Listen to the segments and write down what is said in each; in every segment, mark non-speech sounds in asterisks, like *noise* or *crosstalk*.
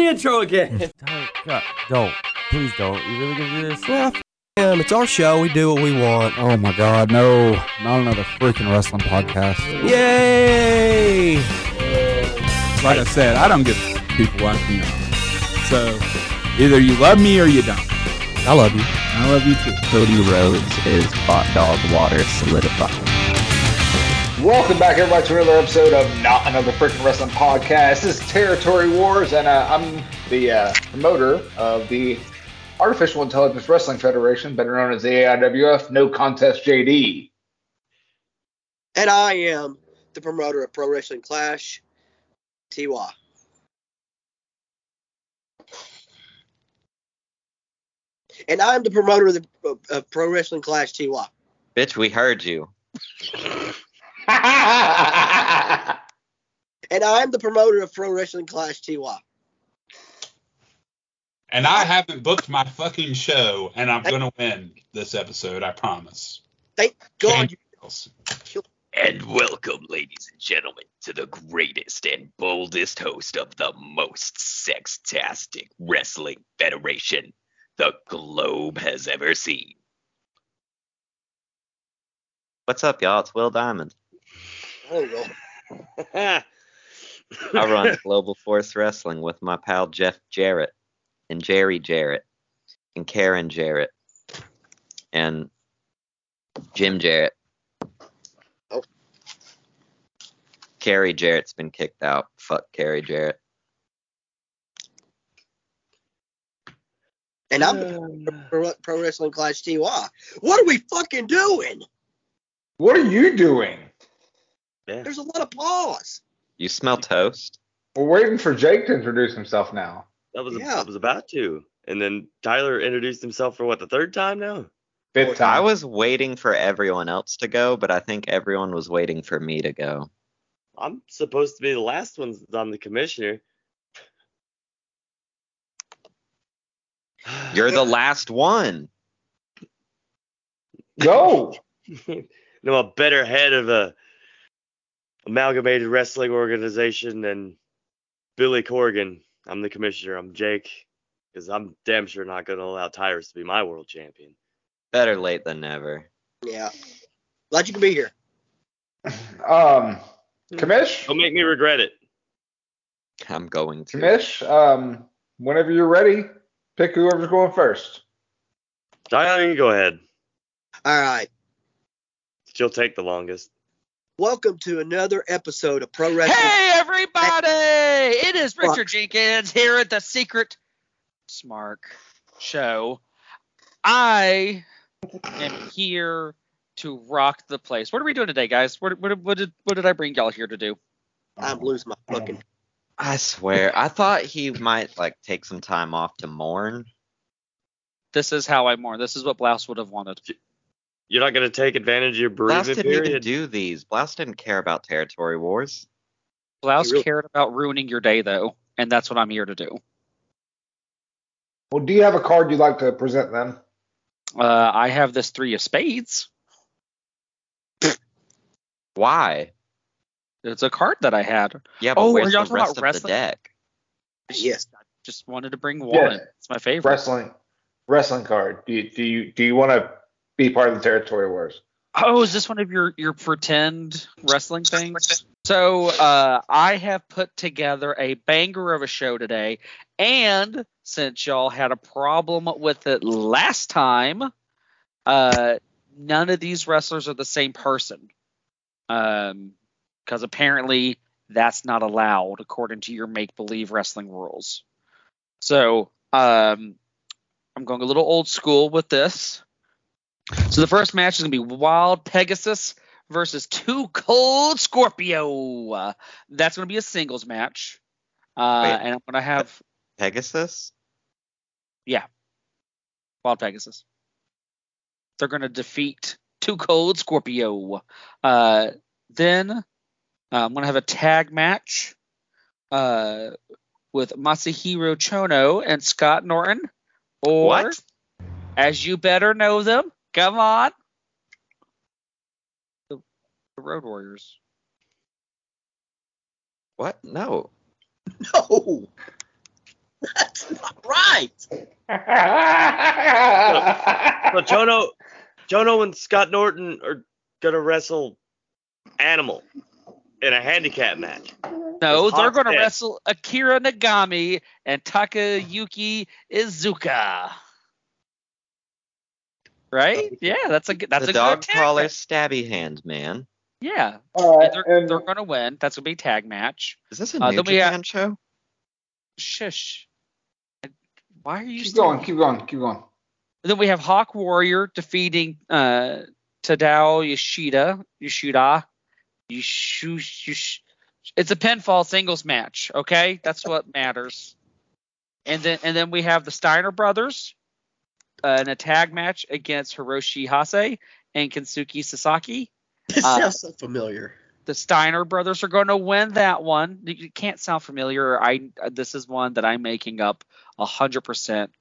the intro again. Don't, *laughs* God, don't. Please don't. You really gonna do this? Yeah, f- him. It's our show. We do what we want. Oh my god, no. Not another freaking wrestling podcast. Yay! Like I said, I don't get people like me. So either you love me or you don't. I love you. I love you too. Cody Rhodes is hot dog water solidified. Welcome back, everybody, to another episode of Not Another Freaking Wrestling Podcast. This is Territory Wars, and uh, I'm the uh, promoter of the Artificial Intelligence Wrestling Federation, better known as the AIWF No Contest JD. And I am the promoter of Pro Wrestling Clash, Tiwa. And I'm the promoter of, the, of, of Pro Wrestling Clash, Tiwa. Bitch, we heard you. *laughs* *laughs* And I'm the promoter of Pro Wrestling Clash, Tiwa. And I haven't booked my fucking show, and I'm gonna win this episode. I promise. Thank God. Change- And welcome, ladies and gentlemen, to the greatest and boldest host of the most sextastic wrestling federation the globe has ever seen. What's up, y'all? It's Will Diamond. Oh, *laughs* well. I run Global Force Wrestling with my pal Jeff Jarrett and Jerry Jarrett and Karen Jarrett and Jim Jarrett. Oh. Carrie Jarrett's been kicked out. Fuck Carrie Jarrett. And I'm the *sighs* Pro, Pro Wrestling Clash, Tiwa. What are we fucking doing? what are you doing? There's a lot of pause. You smell toast? We're waiting for Jayke to introduce himself now. That was Yeah. I was about to, and then Tyler introduced himself for what the third time now. Fifth time. I was waiting for everyone else to go, but I think everyone was waiting for me to go. I'm supposed to be the last one on the commissioner. *sighs* You're the last one. Go. *laughs* no, a better head of a amalgamated wrestling organization and Billy Corgan. I'm the commissioner. I'm Jayke, because I'm damn sure not going to allow Tyrus to be my world champion. Better late than never. Yeah. Glad you could be here. *laughs* Um, Kamish? Don't make me regret it. I'm going to. Kamish, um, whenever you're ready, pick whoever's going first. Tyler, you go ahead. All right. She'll take the longest. Welcome to another episode of Pro Wrestling. Hey everybody! It is Fuck. Richard Jenkins here at the Secret Smark Show. I am here to rock the place. What are we doing today, guys? What, what, what did what did I bring y'all here to do? I'm losing my fucking. I swear. I thought he might like take some time off to mourn. This is how I mourn. This is what Blouse would have wanted. You're not going to take advantage of your Blouse bereavement didn't even period? do these. Blouse didn't care about territory wars. Blouse really- cared about ruining your day though, and that's what I'm here to do. Well, do you have a card you'd like to present then? Uh, I have this three of spades. Why? It's a card that I had. Yeah, but Oh, where's y'all the rest about of the deck? Yes. Just wanted to bring one. Yeah. It's my favorite. Wrestling, wrestling card. Do you do you do you want to be part of the territory wars? Oh, is this one of your your pretend wrestling things? So uh, I have put together a banger of a show today, and since y'all had a problem with it last time, uh, none of these wrestlers are the same person, um, because apparently that's not allowed according to your make believe wrestling rules. So um, I'm going a little old school with this. So the first match is going to be Wild Pegasus versus Two Cold Scorpio. Uh, that's going to be a singles match. Uh, Wait. and I'm going to have Pegasus? Yeah, Wild Pegasus. They're going to defeat Two Cold Scorpio. Uh, then uh, I'm going to have a tag match uh, with Masahiro Chono and Scott Norton. Or, What? as you better know them, come on, the, the Road Warriors. What? No. *laughs* No. That's not right. so Chono, Chono and Scott Norton are gonna wrestle Animal in a handicap match. No, With they're going to wrestle Akira Nogami and Takayuki Iizuka. Right? Yeah, that's a good. That's the a dog good tag crawler match. stabby hand, man. Yeah, All right, they're, and they're going to win. That's going to be a tag match. Is this a Uh, New then we have- show? Shush. Why are you keep still? going, keep going, keep going. Then we have Hawk Warrior defeating uh, Tadao Yoshida. Yoshida. Yoshu, Yosh- it's a pinfall singles match. Okay, that's what matters. And then and then we have the Steiner brothers uh, in a tag match against Hiroshi Hase and Kensuke Sasaki. This Uh, sounds so familiar. The Steiner brothers are going to win that one. It can't sound familiar. I this is one that I'm making up hundred percent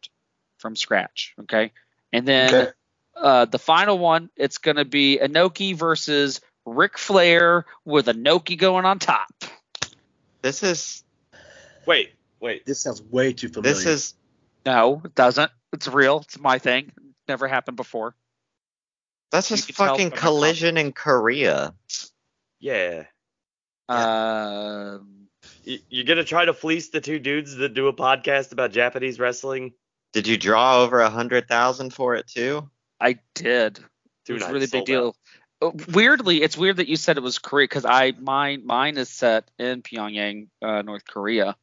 from scratch. Okay, and then Okay. uh, the final one, it's going to be Inoki versus Ric Flair with Inoki going on top. This is Wait, wait. This sounds way too familiar. this is No, it doesn't. It's real. It's my thing. Never happened before. that's You just fucking collision in Korea. Yeah. Um, You, you're gonna try to fleece the two dudes that do a podcast about Japanese wrestling? Did you draw over a hundred thousand for it too? I did. It was a really big deal. Uh, Weirdly, it's weird that you said it was Korea because I mine mine is set in Pyongyang, uh, North Korea.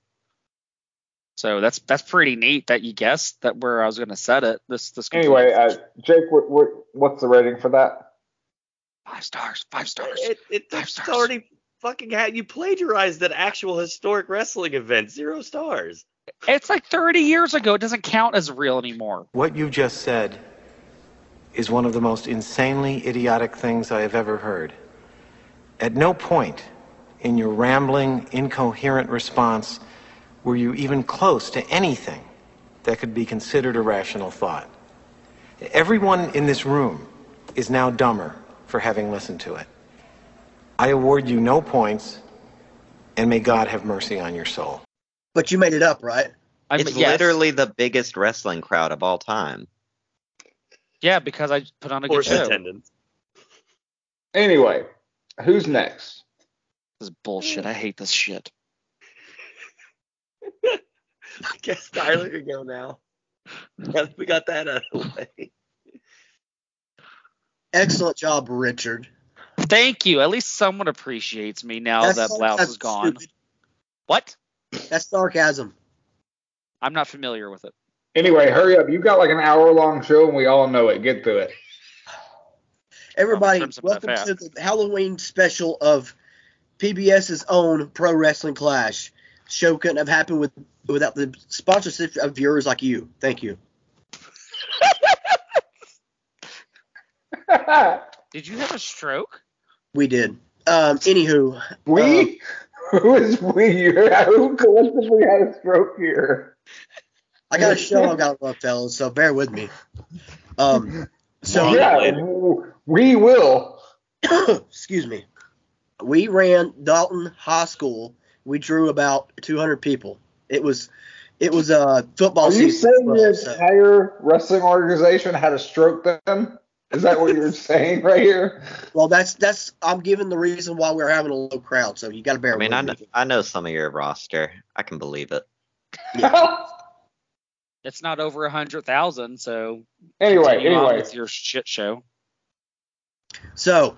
So that's that's pretty neat that you guessed that where I was going to set it. This this Anyway, uh, Jayke, what, what, what's the rating for that? five stars, five stars. It, it, Five stars. already fucking had you plagiarized an actual historic wrestling event. Zero stars. It's like 30 years ago. It doesn't count as real anymore. What you just said is one of the most insanely idiotic things I have ever heard. At no point in your rambling, incoherent response were you even close to anything that could be considered a rational thought. Everyone in this room is now dumber for having listened to it. I award you no points, and may God have mercy on your soul. but you made it up, right? I it's yes. literally the biggest wrestling crowd of all time. yeah, because I put on a good show. attendance. Anyway, who's next? This is bullshit. I hate this shit. I guess Tyler can go now. Now we got that out of the way. Excellent job, Richard. Thank you. At least someone appreciates me now That's that Blouse is gone. stupid. What? That's sarcasm. I'm not familiar with it. Anyway, hurry up. You've got like an hour long show and we all know it. Get through it. Everybody, welcome to the Halloween special of PBS's own Pro Wrestling Clash. Show couldn't have happened with without the sponsorship of viewers like you. Thank you. *laughs* Did you have a stroke? We did. Um, anywho, we? *laughs* Who is we? Who collectively had a stroke here? I got a show I got to love, fellas, so bear with me. Um, so yeah, w- we will. *coughs* excuse me. We ran Dalton High School. We drew about 200 people. It was, it was a football Are you season. saying well, the so- entire wrestling organization had a stroke then? Is that what you're *laughs* saying right here? Well, that's that's. I'm giving the reason why we're having a low crowd, so you got to bear I mean, I me. know, I know some of your roster. I can believe it. *laughs* It's not over a hundred thousand, so Anyway, continue on anyway. with your shit show. So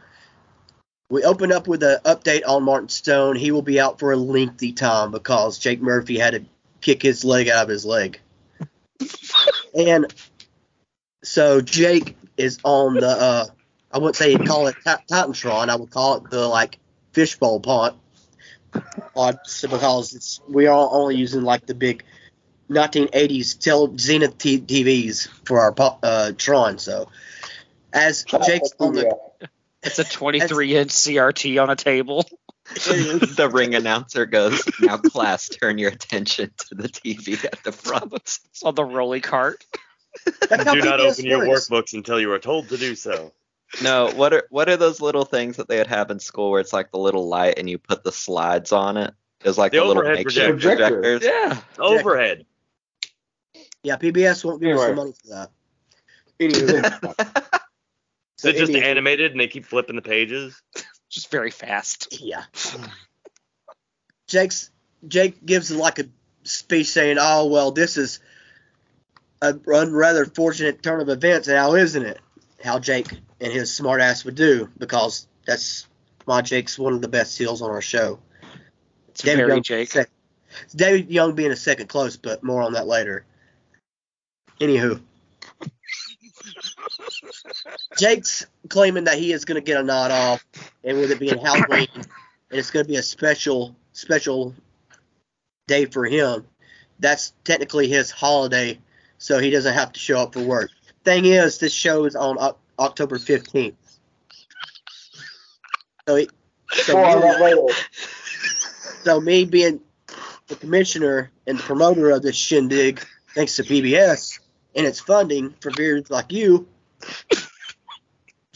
we open up with an update on Martin Stone. He will be out for a lengthy time because Jake Murphy had to kick his leg out of his leg. *laughs* and so Jake is on the uh I wouldn't say he'd call it Ti- Titantron, I would call it the like fishbowl pond. Pod because it's we are only using like the big 1980s tel- Zenith t- TVs for our uh, Tron. So as Jake's on the It's a 23 inch CRT on a table. *laughs* the ring announcer goes, "Now, class, turn your attention to the TV at the front." It's on the rolly cart. That's Do not PBS open your works. workbooks until you are told to do so. No, what are what are those little things that they would have in school where it's like the little light and you put the slides on it? It was like The the, little overhead makeshift projector. projectors. Yeah. Overhead. Yeah, PBS won't give us the money for that. *laughs* *laughs* Anywho, Is it just anywho, animated and they keep flipping the pages? *laughs* Just very fast. Yeah. *sighs* Jake's Jake gives like a speech saying, "Oh well, this is a rather fortunate turn of events now, isn't it?" How Jake and his smart ass would do because that's why Jake's one of the best heels on our show. It's very Young Jake. sec- David Young being a second close, but more on that later. Anywho, Jake's claiming that he is going to get a nod off, and with it being Halloween, and it's going to be a special, special day for him. That's technically his holiday, so he doesn't have to show up for work. Thing is, this show is on Oc- October 15th. So, he, so me- so me being the commissioner and the promoter of this shindig, thanks to PBS and its funding for beards like you,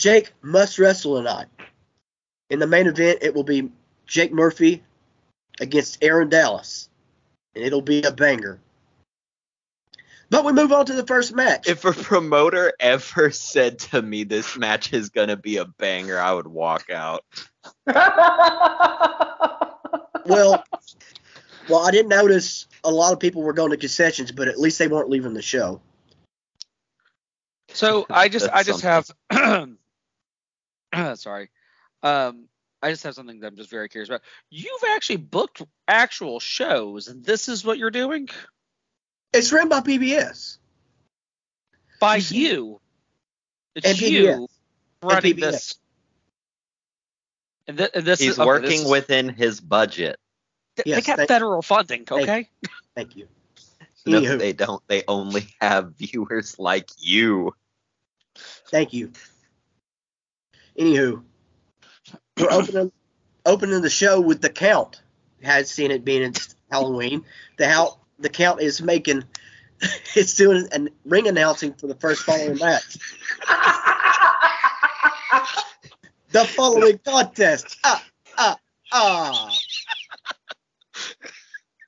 Jake must wrestle tonight. In the main event, it will be Jake Murphy against Aaron Dallas, and it'll be a banger. But we move on to the first match. If a promoter ever *laughs* said to me this match is gonna be a banger, I would walk out. *laughs* well, well, I didn't notice a lot of people were going to concessions, but at least they weren't leaving the show. So I just That's I just have *clears throat* *clears throat* sorry. Um I just have something that I'm just very curious about. You've actually booked actual shows and this is what you're doing? It's ran by PBS. By You see- you. It's And you PBS. running PBS. this. And, th- and this He's is okay, working this is- within his budget. th- Yes, they got thank- federal funding, thank- okay? Thank you. *laughs* No, Anywho. they don't. They only *laughs* have viewers like you. Thank you. Anywho, we're *coughs* opening opening the show with the count. Has seen it being it's Halloween. The how the count is making *laughs* it's doing a ring announcing for the first following match. *laughs* the following contest. Ah ah ah.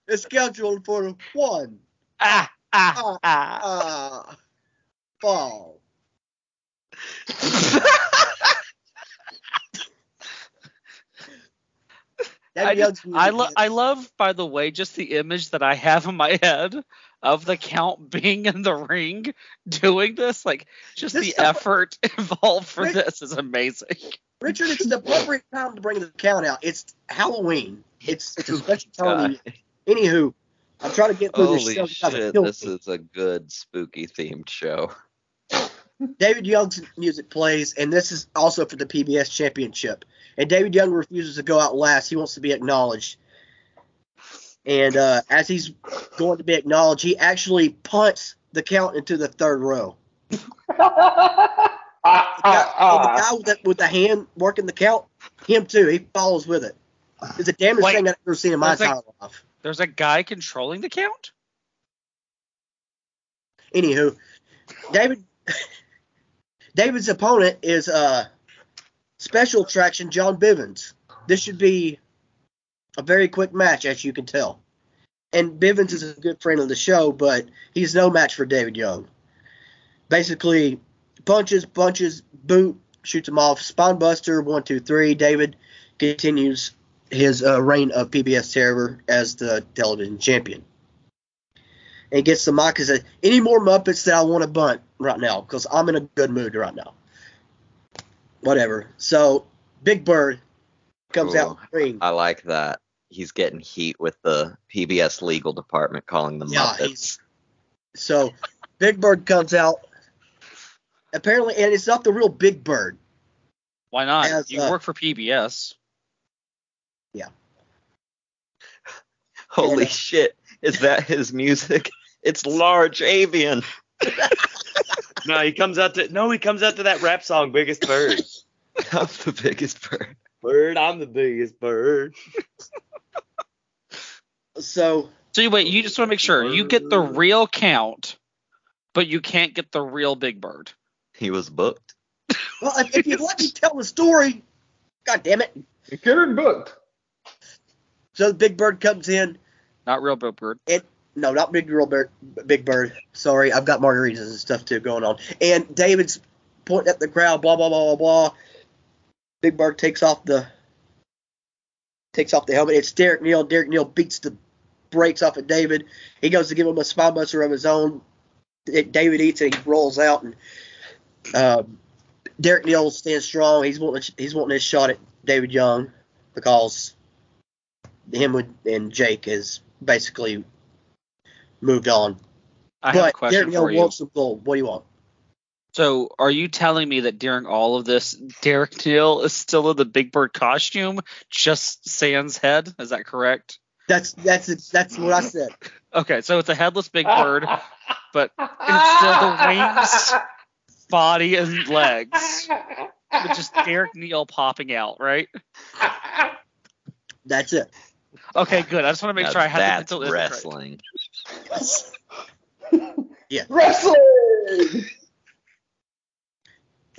Is scheduled for one Ah ah Ah. ah. ah fall. *laughs* I, young just, I, lo- I love, by the way, just the image that I have in my head of the count being in the ring doing this. Like, just This the is the- effort *laughs* involved for Rick- this is amazing. Richard, it's the appropriate time to bring the count out. It's Halloween. It's it's a special *laughs* time. of. Anywho, I'm trying to get through this show. without a shit! This me. is a good spooky themed show. David Young's music plays, and this is also for the PBS Championship. And David Young refuses to go out last. He wants to be acknowledged. And uh, as he's going to be acknowledged, he actually punts the count into the third row. *laughs* Ah, The guy, ah, ah. the guy with, the, with the hand working the count, him too. He follows with it. It's the damnest Wait, thing I've ever seen in my there's a- entire life. There's a guy controlling the count? Anywho, David David's opponent is uh special attraction John Bivens. This should be a very quick match, as you can tell. And Bivens is a good friend of the show, but he's no match for David Young. Basically, punches, punches, boot, shoots him off, spine buster, one, two, three. David continues his uh, reign of PBS terror as the television champion and gets the mic and says, "Any more Muppets that I want to bunt right now? Because I'm in a good mood right now." Whatever. So Big Bird comes out Ooh, the ring. I like that. He's getting heat with the PBS legal department calling them Yeah, Muppets. he's- So Big Bird comes out. Apparently, and it's not the real Big Bird. Why not? As, you uh, work for PBS. Yeah. Holy Yeah. shit! Is that his music? It's large avian. *laughs* *laughs* No, he comes out to no, he comes out to that rap song, Biggest Bird. *laughs* I'm the biggest bird. Bird, I'm the biggest bird. So So you wait, you just want to make sure you get the real count, but you can't get the real Big Bird. He was booked. well, if, if you *laughs* let me tell the story, God damn it. You could have booked. So the Big Bird comes in, Not real Big Bird. No, not Big Bird, Big Bird. Sorry, I've got margaritas and stuff too going on. And David's pointing at the crowd, blah blah blah blah blah. Big Bird takes off the takes off the helmet. It's Derek Neal. Derek Neal beats the brakes off of David. He goes to give him a spine buster of his own. It- David eats it. He rolls out, and um, Derek Neal stands strong. He's wanting he's wanting his shot at David Young because him and Jake is basically moved on. I but have a question Derek Neal for you. wants some gold. What do you want? So, are you telling me that during all of this, Derek Neal is still in the Big Bird costume, just sans head? Is that correct? That's that's that's what I said. *laughs* Okay, so it's a headless Big Bird, but *laughs* it's still the wings, body, and legs, with just Derek Neal popping out, right? That's it. Okay, good. I just want to make Now sure I had that's the mental image right. *laughs* wrestling. Wrestling.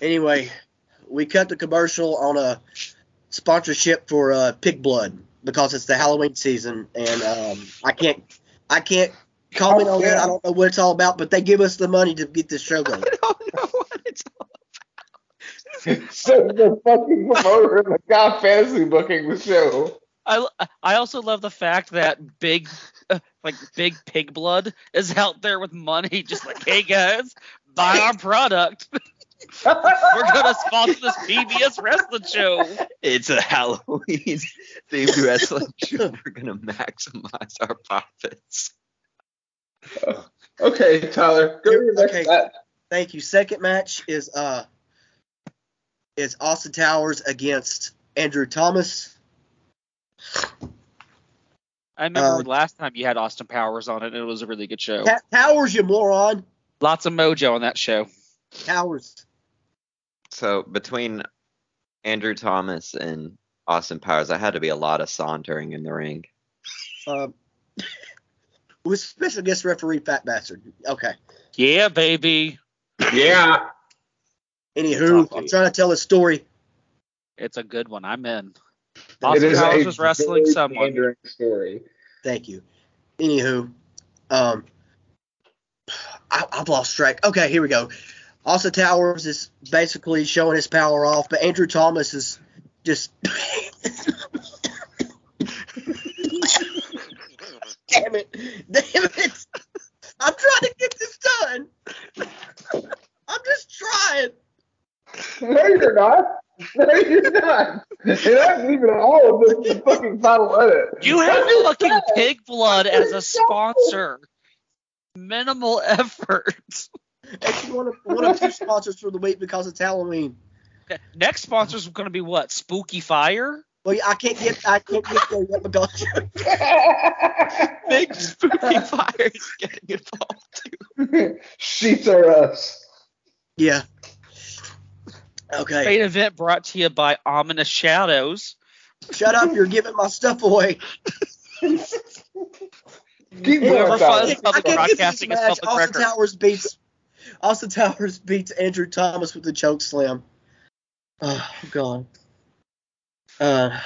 Anyway, we cut the commercial on a sponsorship for uh, Pig Blood because it's the Halloween season, and um, I can't I can't comment on that. I don't know what it's all about, but they give us the money to get this show going. *laughs* Don't know what it's all about. so *laughs* the fucking promoter and the guy fantasy booking the show. I I also love the fact that big uh, like big pig blood is out there with money, just like, hey guys, buy our product. We're gonna sponsor this PBS wrestling show. It's a Halloween themed wrestling show. We're gonna maximize our profits. Okay, Tyler, go to your next Okay. match. Thank you. Second match is uh is Austin Towers against Andrew Thomas. I remember Uh, last time you had Austin Powers on it, and it was a really good show. Ta- Towers, you moron. Lots of mojo on that show. Powers. So between Andrew Thomas and Austin Powers, that had to be a lot of sauntering in the ring. Um, *laughs* with special guest referee Fat Bastard. Okay. Yeah, baby. Yeah. Anywho, I'm trying to tell a story. It's a good one. I'm in. It Austin is Powers a was wrestling very someone. pandering story. Thank you. Anywho, um, I, I've lost track. Okay, here we go. Austin Towers is basically showing his power off, but Andrew Thomas is just. *laughs* Damn it! Damn it! I'm trying to get this done. *laughs* I'm just trying. No, you're not. *laughs* No, you're not. It hasn't even all of this fucking final edit. You have fucking pig blood as a sponsor. Minimal effort. It's one of, one of two sponsors for the week because it's Halloween. Okay, Next sponsor's going to be what? Spooky Fire? Well, I can't get I can't get there yet because *laughs* Big spooky fires getting involved. Sheets are us. yeah. Okay, Main event brought to you by Ominous Shadows. shut up! You're giving my stuff away. Keep Whoever going, funds Tyler. I public can't get this broadcasting is match. public Austin record. Towers beats Austin Towers beats Andrew Thomas with the choke slam. Oh god. Uh,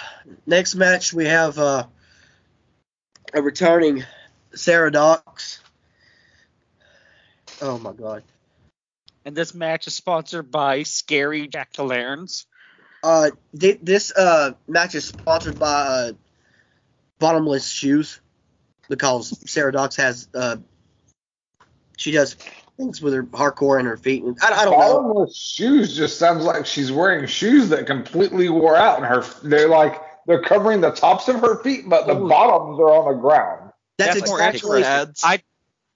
next match we have uh, a returning Sarah Dox. Oh my god. And this match is sponsored by Scary Jack o' Lanterns. Uh, thi- this uh match is sponsored by uh, Bottomless Shoes because Sarah Dox has uh she does things with her hardcore and her feet. And I, I don't know. Bottomless shoes just sounds like she's wearing shoes that completely wore out, and her they're like they're covering the tops of her feet, but the Ooh. bottoms are on the ground. That's, That's more exactly. I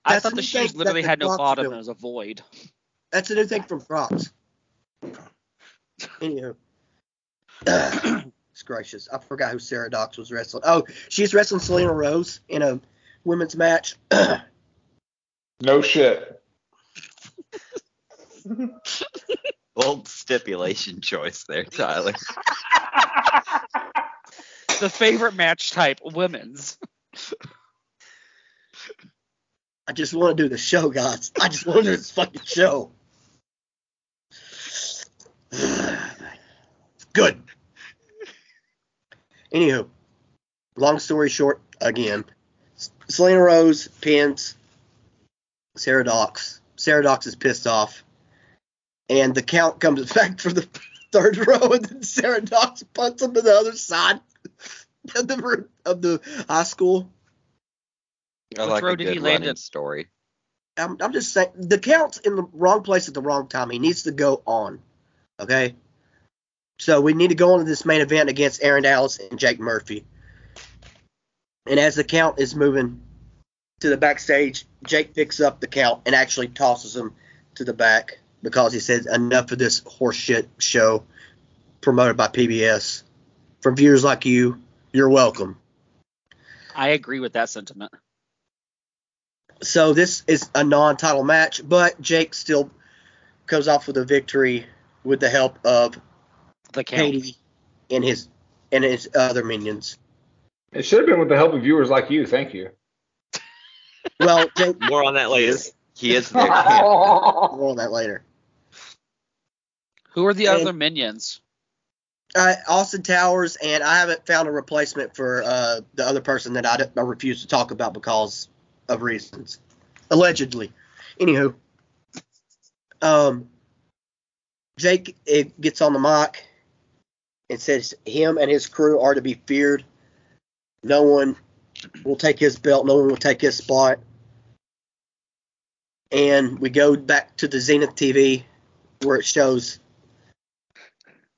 I That's thought the the shoes literally the had no bottom and it was a void. That's a new thing from Crocs. Anywho. It's gracious. I forgot who Sarah Dox was wrestling. Oh, she's wrestling Selena Rose in a women's match. *clears throat* No shit. *laughs* Old stipulation choice there, Tyler. *laughs* The favorite match type, women's. I just want to do the show, guys. I just want to do this fucking show. *sighs* Good. Anywho, long story short, again, Selena Rose pins Sarah Dox. Sarah Dox is pissed off, and the count comes *laughs* back for the third *laughs* row, and then Sarah Dox punts him to the other side *laughs* of the of the high school. I Which like row a did he good land running in? story. I'm, I'm just saying the count's in the wrong place at the wrong time. He needs to go on. Okay. So we need to go into this main event against Aaron Dallas and Jake Murphy. And as the count is moving to the backstage, Jake picks up the count and actually tosses him to the back because he says enough of this horseshit show promoted by PBS. For viewers like you, you're welcome. I agree with that sentiment. So this is a non-title match, but Jake still comes off with a victory with the help of The count. Katie and his and his other minions. It should have been with the help of viewers like you. Thank you. Well, *laughs* Jake, More on that later. he is *laughs* their champ. more on that later. Who are the And- other minions? Uh, Austin Towers, and I haven't found a replacement for uh, the other person that I, d- I refuse to talk about because of reasons, allegedly. Anywho, um, Jake it gets on the mic and says him and his crew are to be feared. No one will take his belt. No one will take his spot. And we go back to the Zenith TV where it shows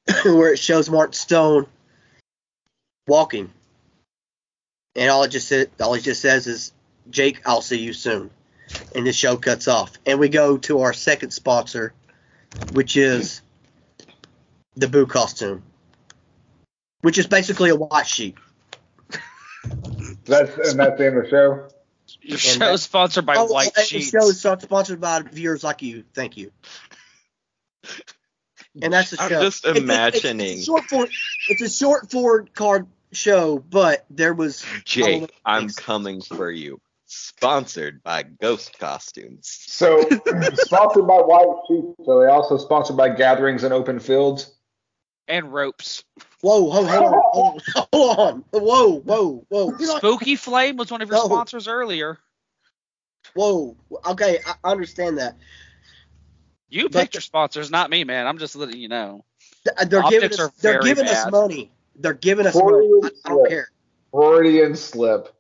*coughs* where it shows Mark Stone walking, and all it just said, all he just says is, "Jake, I'll see you soon," and the show cuts off. And we go to our second sponsor, which is the Boo costume, which is basically a white sheet. That's and that's the end of the show. Your show that- is sponsored by Oh, White and Sheets. The show is sponsored by viewers like you. Thank you. And that's the I'm show. just It's- it's- imagining. It's, a short forward, it's a short forward card show, but there was Jake, I'm things. coming for you. Sponsored by Ghost Costumes. So *laughs* sponsored by White Sheep. So they also sponsored by Gatherings and Open Fields. and ropes. Whoa, hold, hold on, hold on. Whoa, whoa, whoa. You're not- Spooky Flame was one of your No. sponsors earlier. Whoa. Okay, I I understand that. You But- picked your sponsors, not me, man. I'm just letting you know. They're Optics giving us, they're very giving us money. They're giving us Freudian money. I, I don't care. Freudian slip.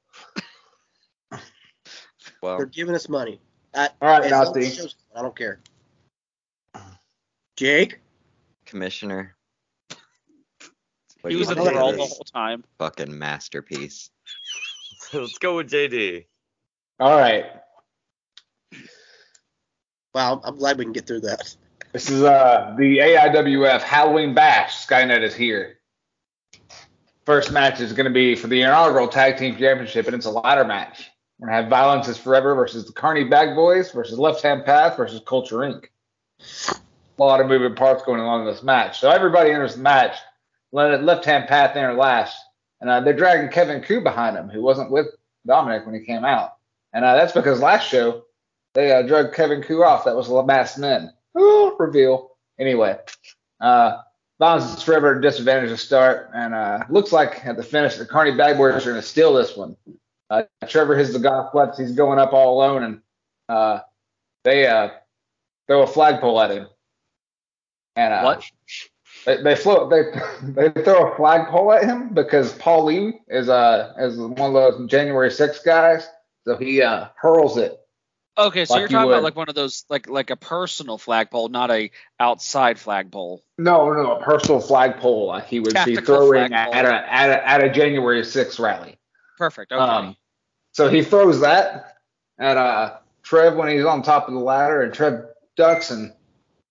Well, They're giving us money. I, All right, as Nazi. shows- I don't care. Jayke, Commissioner. What He was you in the role the whole time. Fucking masterpiece. *laughs* Let's go with JD. All right. wow, I'm glad we can get through that. This is uh the AIWF Halloween Bash. Skynet is here. First match is going to be for the inaugural Tag Team Championship, and it's a ladder match. We're to have Violence is Forever versus the Carney Bag Boys versus Left Hand Path versus Culture Inc. A lot of moving parts going along in this match. So everybody enters the match. Left Hand Path enter last, and uh, they're dragging Kevin Koo behind him, who wasn't with Dominic when he came out. And uh, that's because last show they uh, drug Kevin Koo off. That was the masked men. Ooh, reveal. Anyway, uh, Violence is forever disadvantage to start, and uh, looks like at the finish the Carney Bag Boys are to steal this one. Uh, Trevor hits the golf flex. He's going up all alone, and uh, they uh, throw a flagpole at him. And uh, What? They, they float. They *laughs* they throw a flagpole at him because Paul Lee is uh is one of those January 6 guys. So he uh hurls it. Okay, so Like you're talking would. about like one of those like like a personal flagpole, not a outside flagpole. No, no, a personal flagpole like he would be throwing at, at a at a at a January 6 rally. Perfect. Okay. Um, so he throws that at uh, Trev when he's on top of the ladder, and Trev ducks and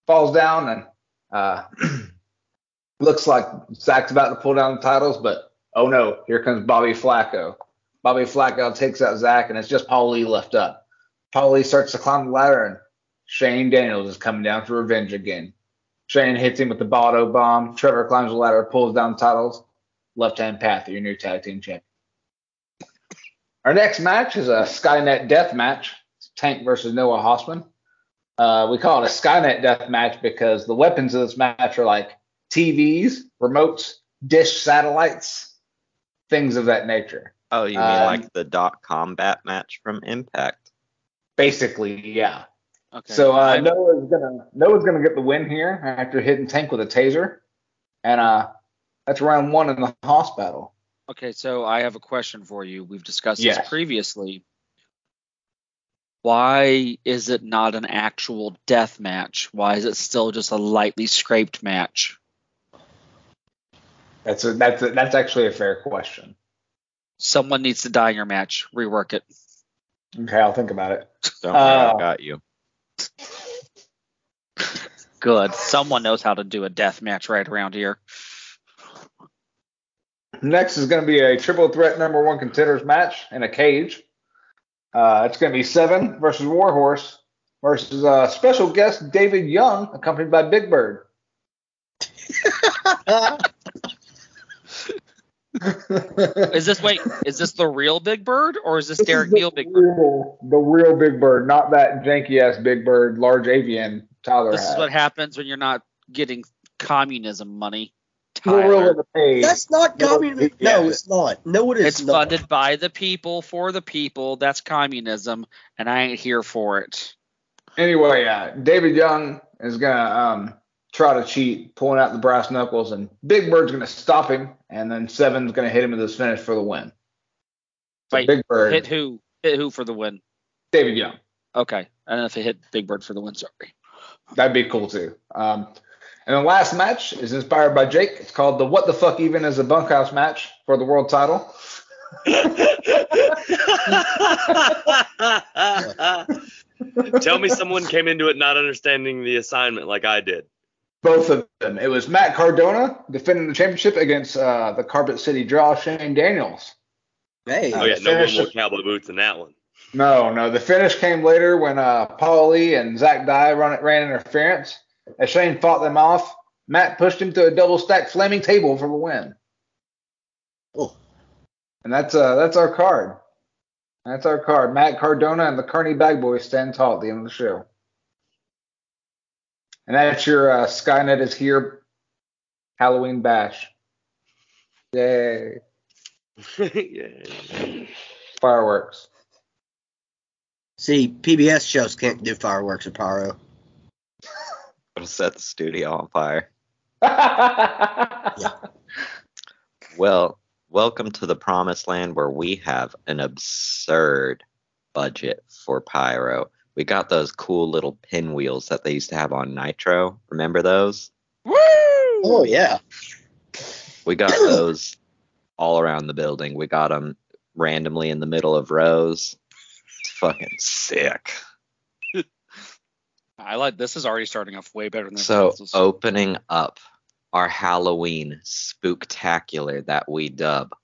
falls down, and uh, *clears throat* looks like Zach's about to pull down the titles, but oh no, here comes Bobby Flacco. Bobby Flacco takes out Zach, and it's just Paul Lee left up. Paul Lee starts to climb the ladder, and Shane Daniels is coming down for revenge again. Shane hits him with the Baldo bomb. Trevor climbs the ladder, pulls down the titles. Left hand path, your new tag team champion. Our next match is a Skynet death match. It's Tank versus Noah Hossman. Uh, we call it a Skynet death match because the weapons of this match are like TVs, remotes, dish satellites, things of that nature. Oh, you mean Um, like the dot combat match from Impact? Basically, yeah. Okay. So uh, Noah's gonna Noah's gonna get the win here after hitting Tank with a taser, and uh, that's round one in the hospital. Okay, so I have a question for you. We've discussed Yes. this previously. Why is it not an actual death match? Why is it still just a lightly scraped match? That's a, that's a, that's actually a fair question. Someone needs to die in your match. Rework it. Okay, I'll think about it. Don't worry, Uh, I got you. *laughs* Good. Someone knows how to do a death match right around here. Next is going to be a triple threat number one contenders match in a cage. Uh, it's going to be Seven versus Warhorse versus uh, special guest David Young, accompanied by Big Bird. *laughs* Is this wait? Is this the real Big Bird or is this This Derek Neal Big Bird? real, the real Big Bird, not that janky ass Big Bird, large avian Tyler This is what happens when you're not getting communism money. The real Tyler. of the page. That's not communism. yeah. No, it's not. No, it is It's not. funded by the people for the people. That's communism, and I ain't here for it. Anyway, uh, David Young is gonna um, try to cheat, pulling out the brass knuckles, and Big Bird's gonna stop him, and then Seven's gonna hit him with his finish for the win. So Wait, Big Bird, Hit who? Hit who for the win? David Young. Okay, I don't know if it hit Big Bird for the win, sorry. That'd be cool too. Um, and the last match is inspired by Jake. It's called the What the Fuck Even is a Bunkhouse match for the world title. *laughs* Tell me someone came into it not understanding the assignment like I did. Both of them. It was Matt Cardona defending the championship against uh, the Carpet City Draw Shane Daniels. Hey, Oh yeah, no one finish more cowboy boots in that one. No, no. The finish came later when uh, Paul Lee and Zach Dye run, ran interference. As Shane fought them off, Matt pushed him to a double stack flaming table for the win. Oh. And that's uh that's our card. That's our card. Matt Cardona and the Carney Bag Boys stand tall at the end of the show. And that's your uh, Skynet is here Halloween bash. Yay. yeah. *laughs* Fireworks. see, PBS shows can't do fireworks at pyro. It'll set the studio on fire. *laughs* yeah. Well, welcome to the promised land where we have an absurd budget for pyro. We got those cool little pinwheels that they used to have on Nitro. Remember those? Woo! Oh yeah. We got those all around the building. We got them randomly in the middle of rows. It's fucking sick. I like this. Is already starting off way better than So opening up our Halloween spooktacular that we dub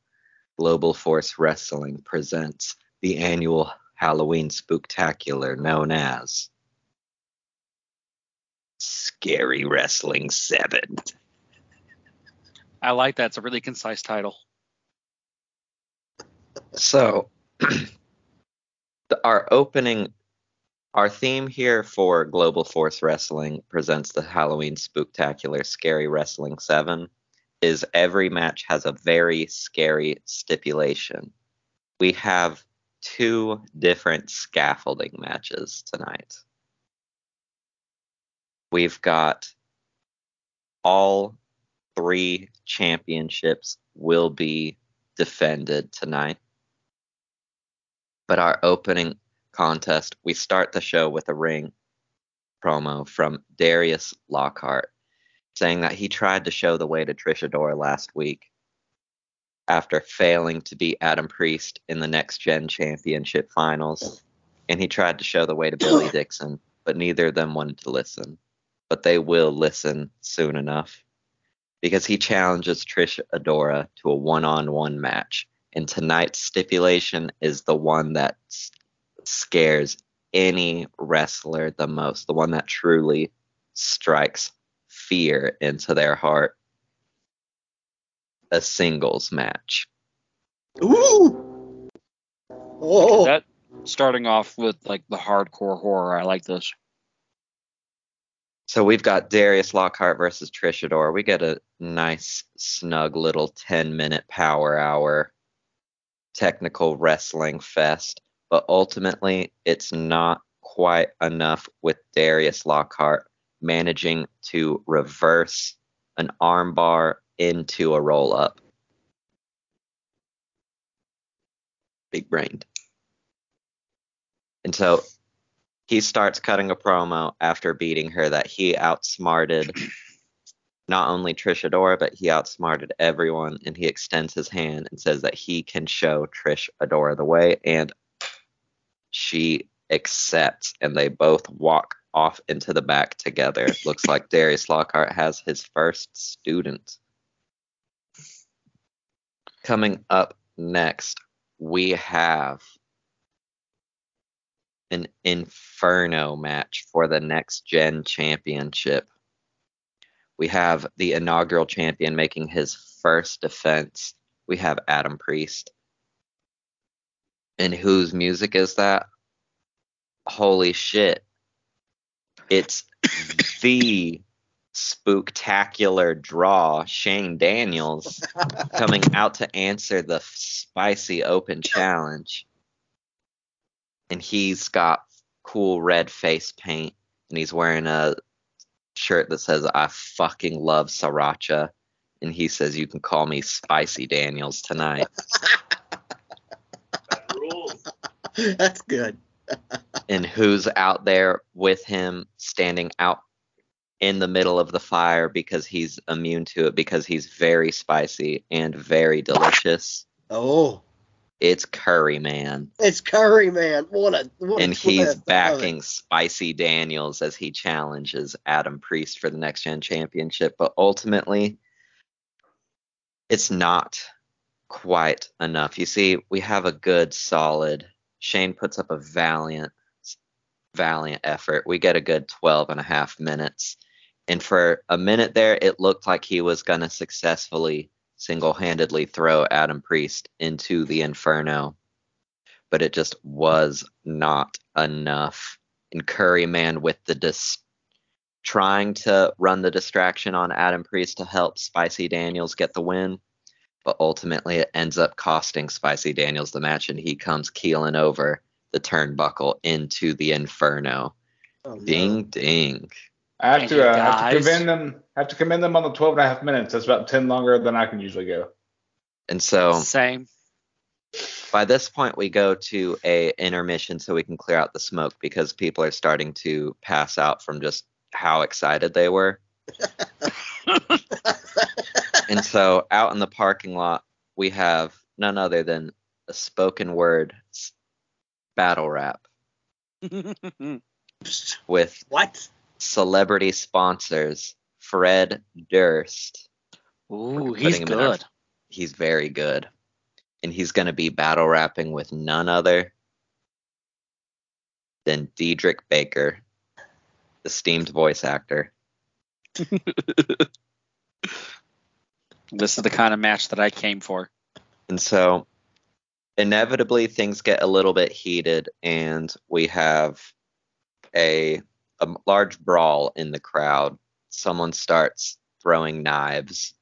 Global Force Wrestling presents the annual Halloween spooktacular known as Scary Wrestling 7. *laughs* I like that. It's a really concise title. So *clears throat* the, our opening our theme here for Global Force Wrestling presents the Halloween Spooktacular Scary Wrestling 7 is every match has a very scary stipulation. We have two different scaffolding matches tonight. We've got all three championships will be defended tonight. But our opening contest, we start the show with a ring promo from Darius Lockhart saying that he tried to show the way to Trish Adora last week after failing to beat Adam Priest in the Next Gen Championship finals. And he tried to show the way to Billy *coughs* Dixon, but neither of them wanted to listen. But they will listen soon enough because he challenges Trish Adora to a one on one match. And tonight's stipulation is the one that s- scares any wrestler the most, the one that truly strikes fear into their heart. A singles match. Ooh. Oh. That starting off with like the hardcore horror. I like this. So we've got Darius Lockhart versus Trish Adora. We get a nice, snug little 10 minute power hour technical wrestling fest, but ultimately it's not quite enough with Darius Lockhart managing to reverse an armbar into a roll up. Big brained. And so he starts cutting a promo after beating her that he outsmarted not only Trish Adora, but he outsmarted everyone. And he extends his hand and says that he can show Trish Adora the way. And she accepts, and they both walk off into the back together. Looks like *laughs* Darius Lockhart has his first student. Coming up next, we have an Inferno match for the Next Gen Championship. We have the inaugural champion making his first defense. We have Adam Priest. And whose music is that? Holy shit. It's *coughs* the spooktacular draw, Shane Daniels, coming out to answer the spicy open challenge. And he's got cool red face paint and he's wearing a shirt that says I fucking love sriracha and he says you can call me Spicy Daniels tonight. *laughs* *laughs* That's good. *laughs* and who's out there with him standing out in the middle of the fire because he's immune to it because he's very spicy and very delicious. Oh, It's Curry Man. it's Curry Man. What a what a and he's love it. backing Spicy Daniels as he challenges Adam Priest for the Next Gen Championship. But ultimately, it's not quite enough. You see, we have a good, solid. Shane puts up a valiant, valiant effort. We get a good 12 and a half minutes. And for a minute there, it looked like he was going to successfully single handedly throw Adam Priest into the Inferno but it just was not enough. And Curry, man, with the dis- trying to run the distraction on Adam Priest to help Spicy Daniels get the win, but ultimately it ends up costing Spicy Daniels the match, and he comes keeling over the turnbuckle into the Inferno. Oh, no. Ding ding. I have Thank to, you, uh, have to commend them. Have to commend them on the 12 and a half minutes. That's about 10 longer than I can usually go. And so Same. by this point we go to a intermission so we can clear out the smoke because people are starting to pass out from just how excited they were. *laughs* *laughs* and so out in the parking lot we have none other than a spoken word battle rap *laughs* with What? celebrity sponsors Fred Durst. Ooh, he's in our- good. He's very good. And he's going to be battle rapping with none other than Diedrich Bader, the esteemed voice actor. *laughs* This is the kind of match that I came for. And so inevitably things get a little bit heated and we have a a large brawl in the crowd. Someone starts throwing knives.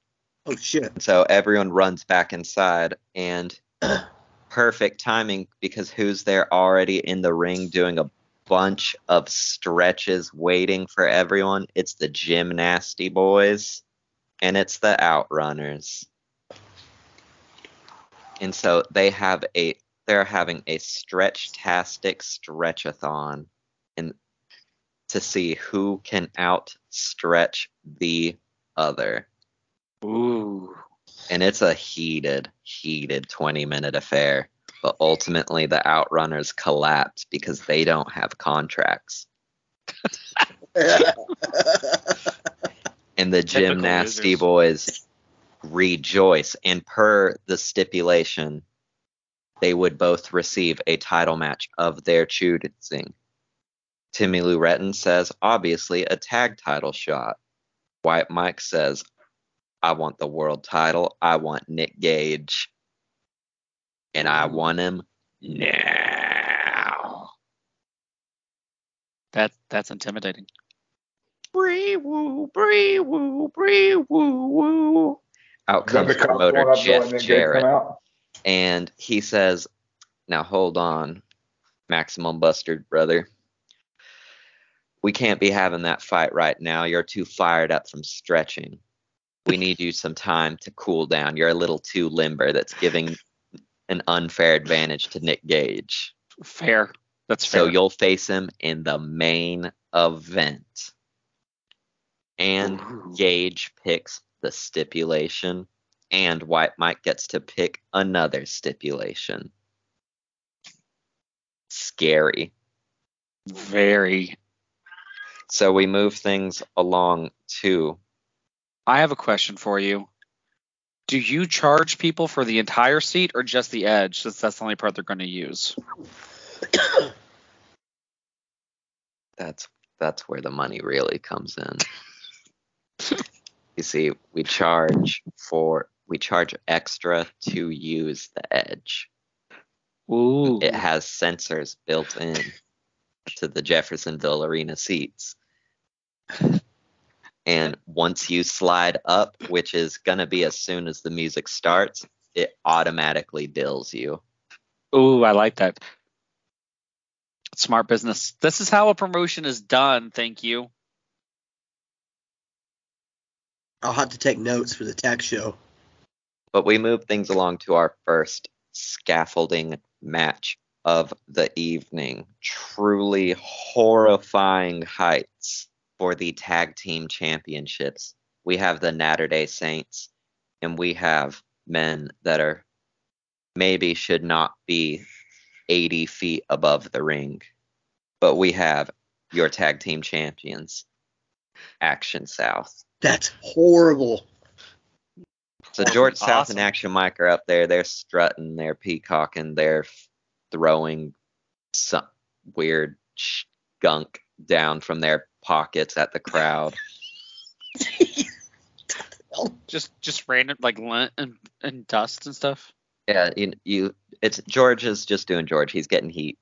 Oh shit. And so everyone runs back inside and *clears throat* perfect timing because who's there already in the ring doing a bunch of stretches waiting for everyone? It's the Gymnasty Boys and it's the Outrunners. And so they have a they're having a stretch-tastic stretchathon and to see who can outstretch the other. Ooh. And it's a heated, heated 20 minute affair. But ultimately, the Outrunners collapse because they don't have contracts. *laughs* *laughs* And the Gymnasty losers. Boys rejoice. And per the stipulation, they would both receive a title match of their choosing. Timmy Lou Retton says, obviously, a tag title shot. White Mike says, I want the world title. I want Nick Gage. And I want him now. That that's intimidating. Bree woo, bree woo, bree woo woo. Out comes the promoter Jeff letting Nick Gage Jarrett. And he says, Now hold on, Maximum Bustard brother. We can't be having that fight right now. You're too fired up from stretching. We need you some time to cool down. You're a little too limber. That's giving an unfair advantage to Nick Gage. Fair. That's fair. So you'll face him in the main event. And Gage picks the stipulation, and White Mike gets to pick another stipulation. Scary. Very. So we move things along to I have a question for you. Do you charge people for the entire seat or just the edge, since that's the only part they're going to use? *coughs* that's that's where the money really comes in. *laughs* you see, we charge for we charge extra to use the edge. Ooh. It has sensors built in to the Jeffersonville Arena seats. And once you slide up, which is going to be as soon as the music starts, it automatically bills you. Ooh, I like that. Smart business. This is how a promotion is done. Thank you. I'll have to take notes for the tax show. But we move things along to our first scaffolding match of the evening. Truly horrifying heights for the tag team championships. We have the Natterday Saints, and we have men that are maybe should not be 80 feet above the ring. But we have your tag team champions, Action South. That's horrible. So George South Awesome. and Action Mike are up there. They're strutting, they're peacocking, they're throwing some weird sh- gunk down from their pockets at the crowd. *laughs* Just just random like lint and, and dust and stuff. Yeah, you, you it's George is just doing George. He's getting heat.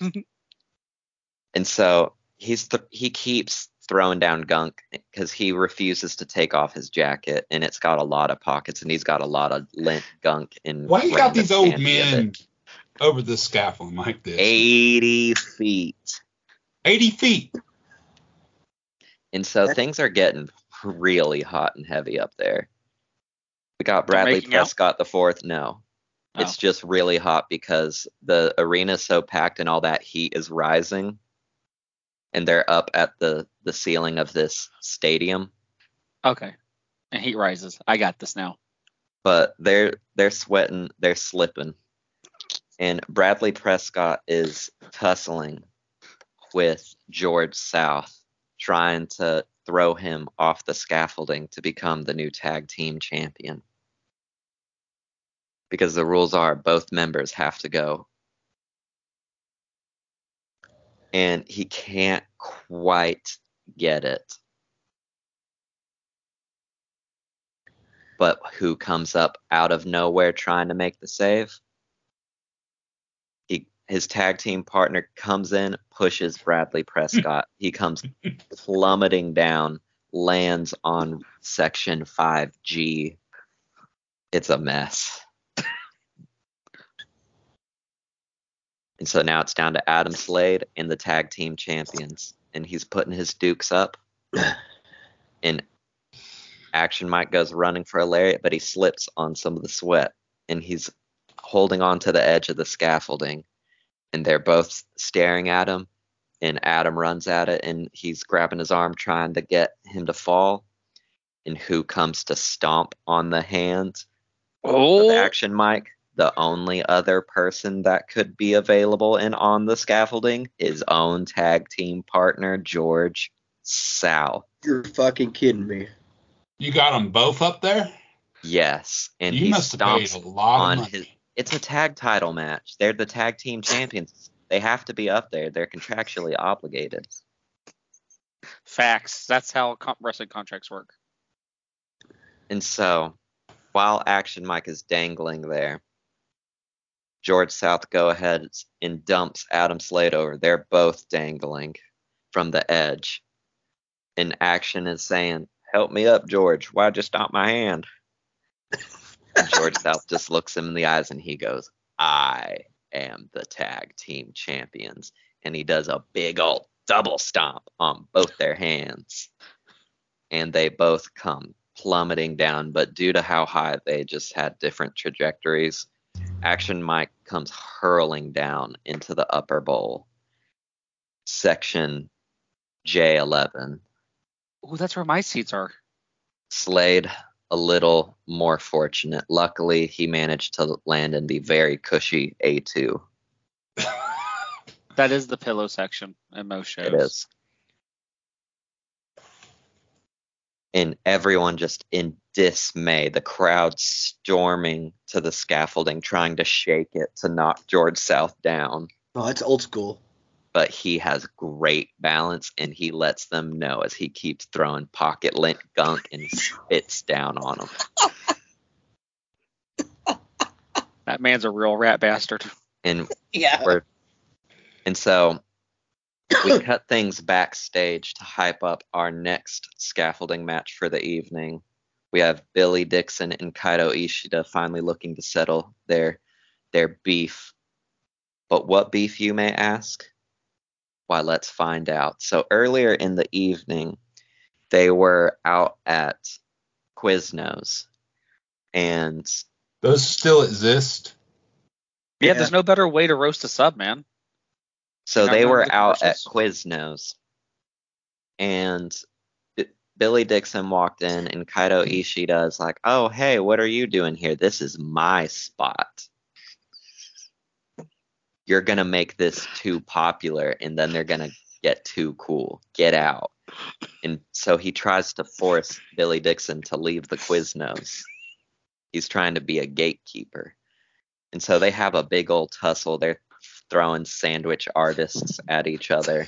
*laughs* and so he's th- he keeps throwing down gunk because he refuses to take off his jacket and it's got a lot of pockets and he's got a lot of lint gunk and Why you got these old men men over the scaffolding like this? 80 feet 80 feet. And so things are getting really hot and heavy up there. We got Bradley making out? Prescott the fourth. No. Oh. It's just really hot because the arena's so packed and all that heat is rising. And they're up at the, the ceiling of this stadium. Okay. And heat rises. I got this now. But they're they're sweating, they're slipping. And Bradley Prescott is tussling with George South, trying to throw him off the scaffolding to become the new tag team champion. Because the rules are both members have to go. And he can't quite get it. But who comes up out of nowhere trying to make the save? He his tag team partner comes in, pushes Bradley Prescott. *laughs* he comes plummeting down, lands on section 5G. It's a mess. And so now it's down to Adam Slade and the tag team champions. And he's putting his dukes up. *clears throat* and Action Mike goes running for a lariat, but he slips on some of the sweat. And he's holding on to the edge of the scaffolding. And they're both staring at him. And Adam runs at it and he's grabbing his arm trying to get him to fall. And who comes to stomp on the hand Oh, Action Mike? The only other person that could be available and on the scaffolding, his own tag team partner, George South. You're fucking kidding me. You got them both up there? Yes. And you he must have paid a lot on of money. his it's a tag title match. They're the tag team champions. They have to be up there. They're contractually obligated. facts. That's how con- wrestling contracts work. And so, while Action Mike is dangling there, George South go ahead and dumps Adam Slade over. They're both dangling from the edge. And Action is saying, Help me up, George. Why'd you stomp my hand? George South *laughs* just looks him in the eyes and he goes, I am the tag team champions. And he does a big old double stomp on both their hands. And they both come plummeting down, but due to how high they just had different trajectories, Action Mike comes hurling down into the upper bowl, section J11. Oh, that's where my seats are. Slade a little more fortunate. Luckily, he managed to land in the very cushy A2. *laughs* That is the pillow section in most shows. It is. And everyone just in dismay, the crowd storming to the scaffolding, trying to shake it to knock George South down. Oh, it's old school. But he has great balance and he lets them know as he keeps throwing pocket lint gunk and spits down on them. That man's a real rat bastard. And *laughs* Yeah. and so we cut things backstage to hype up our next scaffolding match for the evening. We have Billy Dixon and Kaito Ishida finally looking to settle their their beef. But what beef you may ask? Why let's find out. So earlier in the evening, they were out at Quiznos and Those still exist. Yeah, there's no better way to roast a sub, man. So they were the out at? Quiznos, and Billy Dixon walked in, and Kaito Ishida is like, "Oh, hey, what are you doing here? This is my spot. You're gonna make this too popular, and then they're gonna get too cool. Get out." And so he tries to force Billy Dixon to leave the Quiznos. He's trying to be a gatekeeper. And so they have a big old tussle. They're throwing sandwich artists at each other.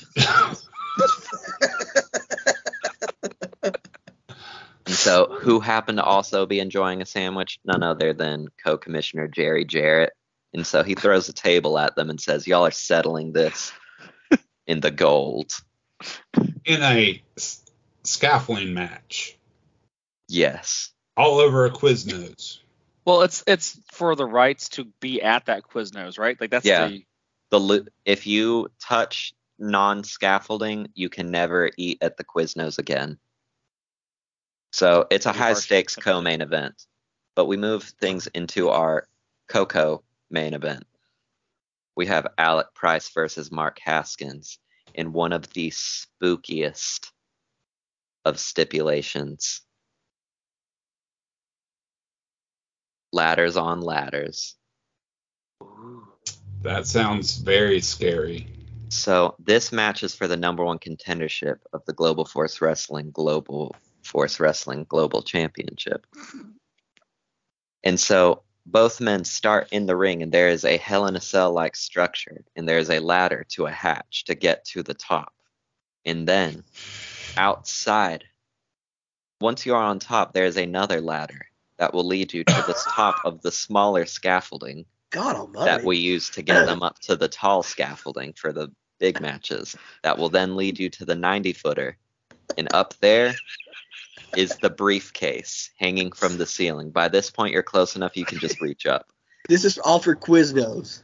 and so, who happened to also be enjoying a sandwich? None other than co commissioner Jerry Jarrett. And so he throws a table at them and says, Y'all are settling this in the gold. In a s- scaffolding match. Yes. All over a Quiznos. Well, it's it's for the rights to be at that Quiznos, right? Like that's Yeah. the The if you touch non scaffolding, you can never eat at the Quiznos again. So it's a high stakes co main event. But we move things into our Coco main event. We have Alec Price versus Mark Haskins in one of the spookiest of stipulations. Ladders on ladders. That sounds very scary. So this match is for the number one contendership of the Global Force Wrestling Global Force Wrestling Global Championship. And so both men start in the ring, and there is a Hell in a Cell like structure, and there is a ladder to a hatch to get to the top. And then outside, once you are on top, there is another ladder that will lead you to the top of the smaller scaffolding God almighty. that we use to get them up to the tall scaffolding for the big matches. That will then lead you to the 90 footer. And up there is the briefcase hanging from the ceiling. By this point, you're close enough you can just reach up. This is all for Quiznos.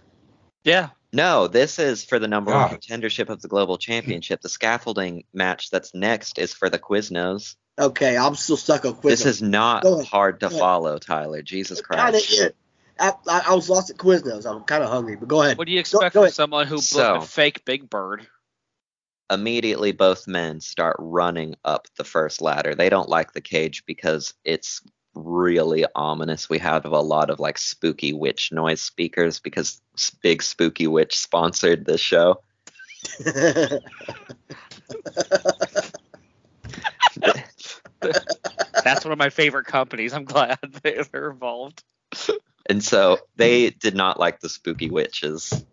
yeah. No, this is for the number one contendership of the global championship. The scaffolding match that's next is for the Quiznos. Okay, I'm still stuck on Quiznos. This is not hard to follow, Tyler. Jesus Christ. it. I, I, I was lost at Quiznos. I'm kind of hungry, but go ahead. What do you expect go from ahead. someone who booked So- a fake Big Bird? immediately both men start running up the first ladder. They don't like the cage because it's really ominous. We have a lot of like spooky witch noise speakers because Big Spooky Witch sponsored this show. *laughs* That's one of my favorite companies. I'm glad *laughs* they're involved. And so they did not like the spooky witches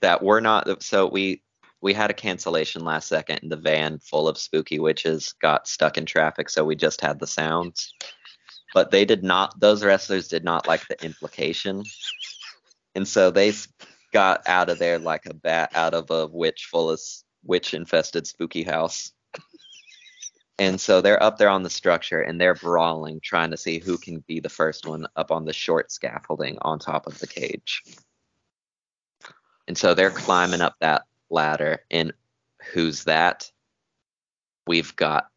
that were not so we we had a cancellation last second and the van full of spooky witches got stuck in traffic so we just had the sounds. But they did not those wrestlers did not like the implication. And so they got out of there like a bat out of a witch full of witch infested spooky house And so they're up there on the structure and they're brawling, trying to see who can be the first one up on the short scaffolding on top of the cage. And so they're climbing up that ladder. And who's that? We've got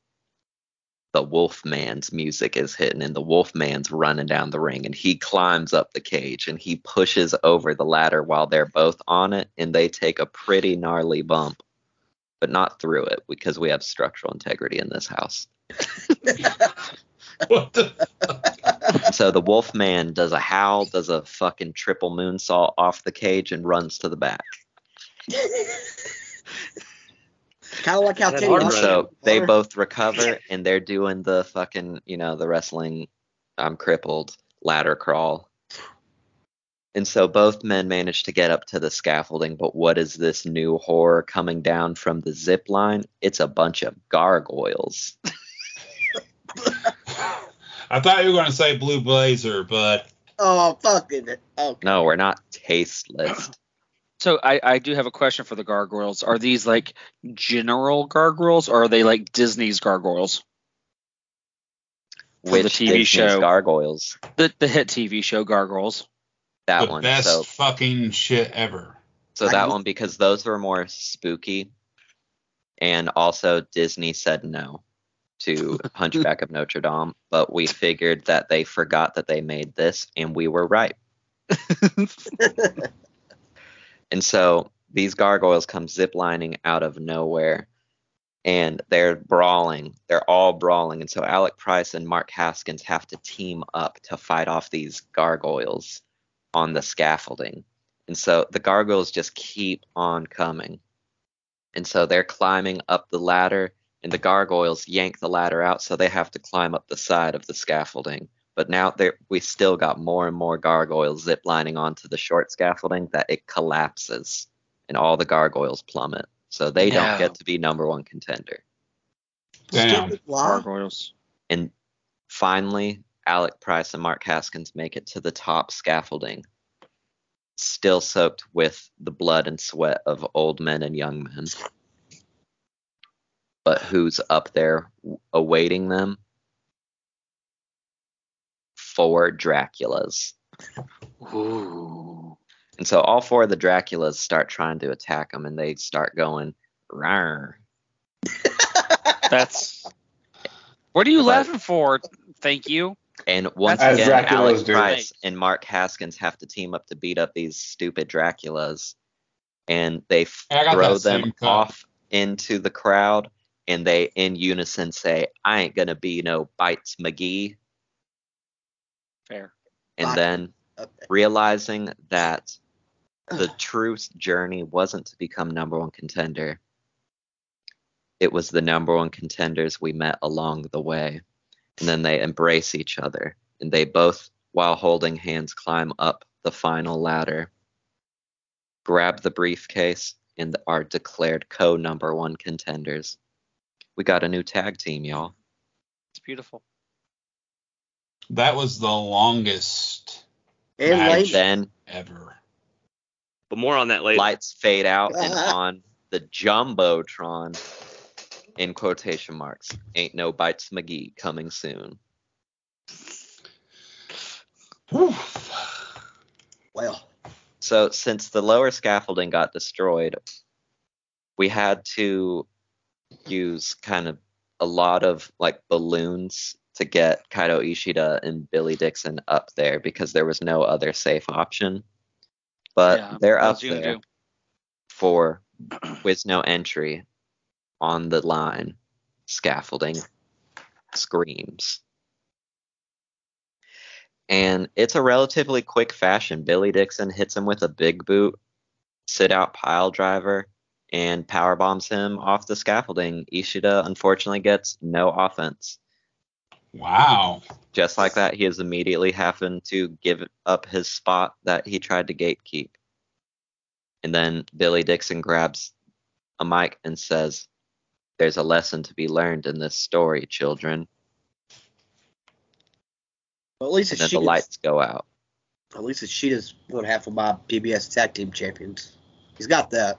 the Wolfman's music is hitting, and the Wolfman's running down the ring. And he climbs up the cage and he pushes over the ladder while they're both on it. And they take a pretty gnarly bump but not through it because we have structural integrity in this house. *laughs* The? So the wolf man does a howl, does a fucking triple moonsault off the cage, and runs to the back. *laughs* Kind of like how That Kenny And so they both recover, and they're doing the fucking, you know, the wrestling. I'm crippled ladder crawl. And so both men manage to get up to the scaffolding, but what is this new horror coming down from the zip line? It's a bunch of gargoyles. *laughs* I thought you were going to say Blue Blazer, but Oh, fucking it. Oh, No, we're not tasteless. *clears throat* So I, I do have a question for the gargoyles. Are these like general gargoyles or are they like Disney's gargoyles? For Which the TV Disney's show. gargoyles? The the hit TV show Gargoyles. That the one. best So fucking shit ever. So that wh- one because those were more spooky, and also Disney said no to *laughs* Hunchback of Notre Dame, but we figured that they forgot that they made this, and we were right. *laughs* and so these gargoyles come ziplining out of nowhere, and they're brawling. They're all brawling, and so Alec Price and Mark Haskins have to team up to fight off these gargoyles on the scaffolding. And so the gargoyles just keep on coming. And so they're climbing up the ladder, and the gargoyles yank the ladder out, so they have to climb up the side of the scaffolding. But now we still got more and more gargoyles ziplining onto the short scaffolding that it collapses, and all the gargoyles plummet. So they No. don't get to be number one contender. Damn. stupid. Gargoyles. And finally, Alec Price and Mark Haskins make it to the top scaffolding, still soaked with the blood and sweat of old men and young men. But who's up there awaiting them? Four Draculas. Ooh. And so all four of the Draculas start trying to attack them, and they start going, Rawr. That's what are you But- laughing for? Thank you. And once As again, Draculas Alec do. Price and Mark Haskins have to team up to beat up these stupid Draculas, and they f- Hey, throw them off into the crowd, and they in unison say, "I ain't gonna be no bites McGee." Fair. And Bye. then Okay. realizing that the true journey wasn't to become number one contender. It was the number one contenders we met along the way. And then they embrace each other. And they both, while holding hands, climb up the final ladder, grab the briefcase, and are declared co number one contenders. We got a new tag team, y'all. It's beautiful. That was the longest And Match. Then ever. But more on that later. lights fade out and *laughs* on the jumbotron in quotation marks ain't no bites mcgee coming soon Whew. Well, so since the lower scaffolding got destroyed we had to use kind of a lot of like balloons to get Kaito Ishida and Billy Dixon up there because there was no other safe option. But Yeah, they're up else you gonna there do? for with no entry on the line scaffolding screams. And it's a relatively quick fashion. Billy Dixon hits him with a big boot, sit out pile driver, and power bombs him off the scaffolding. Ishida unfortunately gets no offense. Wow. Just like that, he is immediately having to give up his spot that he tried to gatekeep. And then Billy Dixon grabs a mic and says, There's a lesson to be learned in this story, children. well, at least And then the Sheeta's, lights go out. at least it's Sheeta's one half of my PBS tag team champions. He's got that.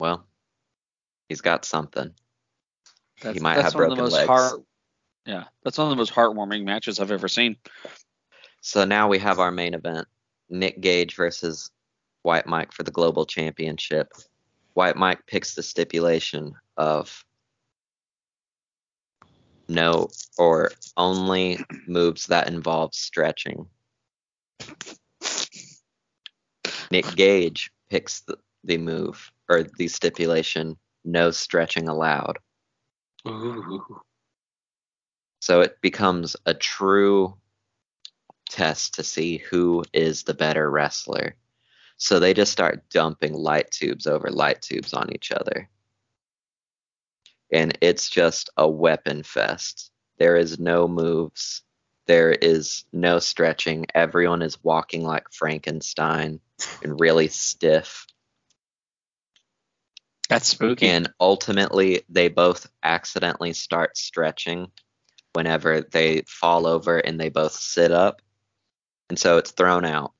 Well, He's got something. That's, he might that's have one of the broken most legs. heart. Yeah, that's one of the most heartwarming matches I've ever seen. So now we have our main event: Nick Gage versus White Mike for the Global Championship. White Mike picks the stipulation of no or only moves that involve stretching. Nick Gage picks the, the move or the stipulation no stretching allowed. Ooh. So it becomes a true test to see who is the better wrestler. So they just start dumping light tubes over light tubes on each other. And it's just a weapon fest. There is no moves. There is no stretching. Everyone is walking like Frankenstein and really stiff. That's spooky. And ultimately, they both accidentally start stretching whenever they fall over and they both sit up. And so it's thrown out.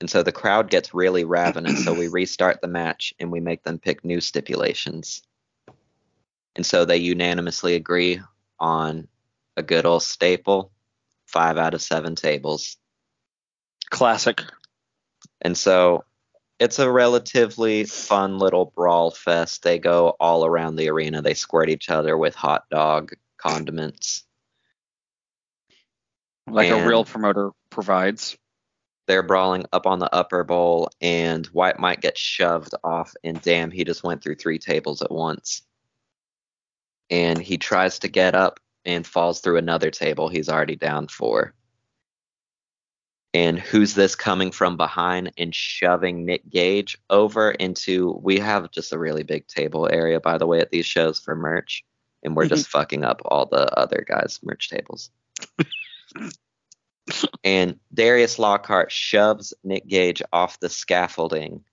And so the crowd gets really ravenous. so we *clears throat* restart the match and we make them pick new stipulations. And so they unanimously agree on a good old staple five out of seven tables. Classic. And so it's a relatively fun little brawl fest. They go all around the arena. They squirt each other with hot dog condiments. Like a real promoter provides. They're brawling up on the upper bowl, and White might get shoved off. And damn, he just went through three tables at once. And he tries to get up and falls through another table he's already down for. And who's this coming from behind and shoving Nick Gage over into? We have just a really big table area, by the way, at these shows for merch, and we're mm-hmm. just fucking up all the other guys' merch tables. *laughs* and Darius Lockhart shoves Nick Gage off the scaffolding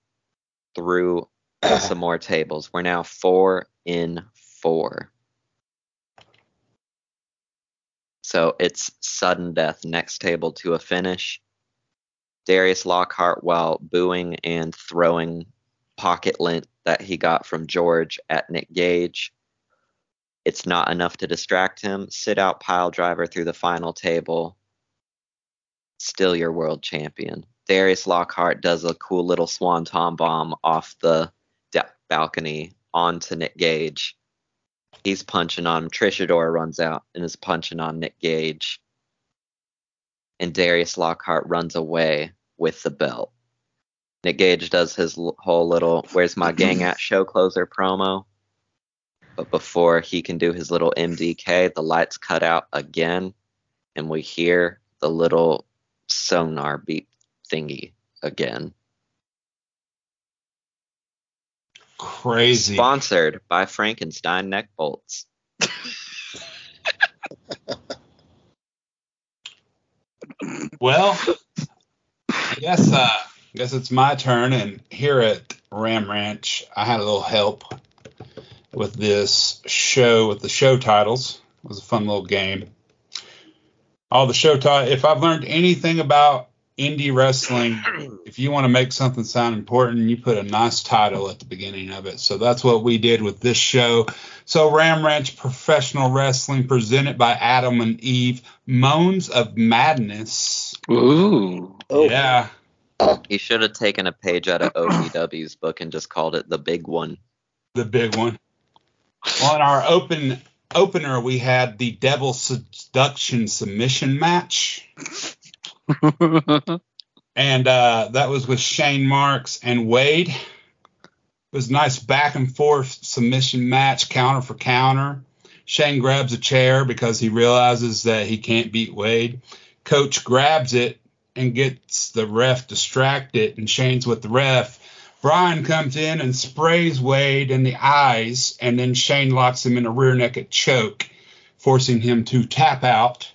through *clears throat* some more tables. We're now four in four. So it's sudden death, next table to a finish. Darius Lockhart, while booing and throwing pocket lint that he got from George at Nick Gage, it's not enough to distract him. Sit out pile driver through the final table. Still your world champion. Darius Lockhart does a cool little swanton bomb off the da- balcony onto Nick Gage. He's punching on him. Trish Adora runs out and is punching on Nick Gage. And Darius Lockhart runs away with the belt. Nick Gage does his l- whole little "Where's my gang at?" *laughs* show closer promo. But before he can do his little MDK, the lights cut out again, and we hear the little sonar beep thingy again. Crazy. Sponsored by Frankenstein neck bolts. Well, I guess uh, I guess it's my turn, and here at Ram Ranch, I had a little help with this show with the show titles. It was a fun little game. All the show titles. If I've learned anything about indie wrestling, *clears throat* if you want to make something sound important, you put a nice title at the beginning of it. So that's what we did with this show. So Ram Ranch Professional Wrestling presented by Adam and Eve, Moans of Madness. Ooh. Oh. Yeah. He should have taken a page out of *clears throat* OPW's book and just called it the big one. the big one. On our open opener, we had the Devil Seduction submission match, *laughs* and uh, that was with Shane Marks and Wade. It was a nice back and forth submission match, counter for counter. Shane grabs a chair because he realizes that he can't beat Wade. Coach grabs it and gets the ref distracted, and Shane's with the ref. Brian comes in and sprays Wade in the eyes, and then Shane locks him in a rear naked choke, forcing him to tap out.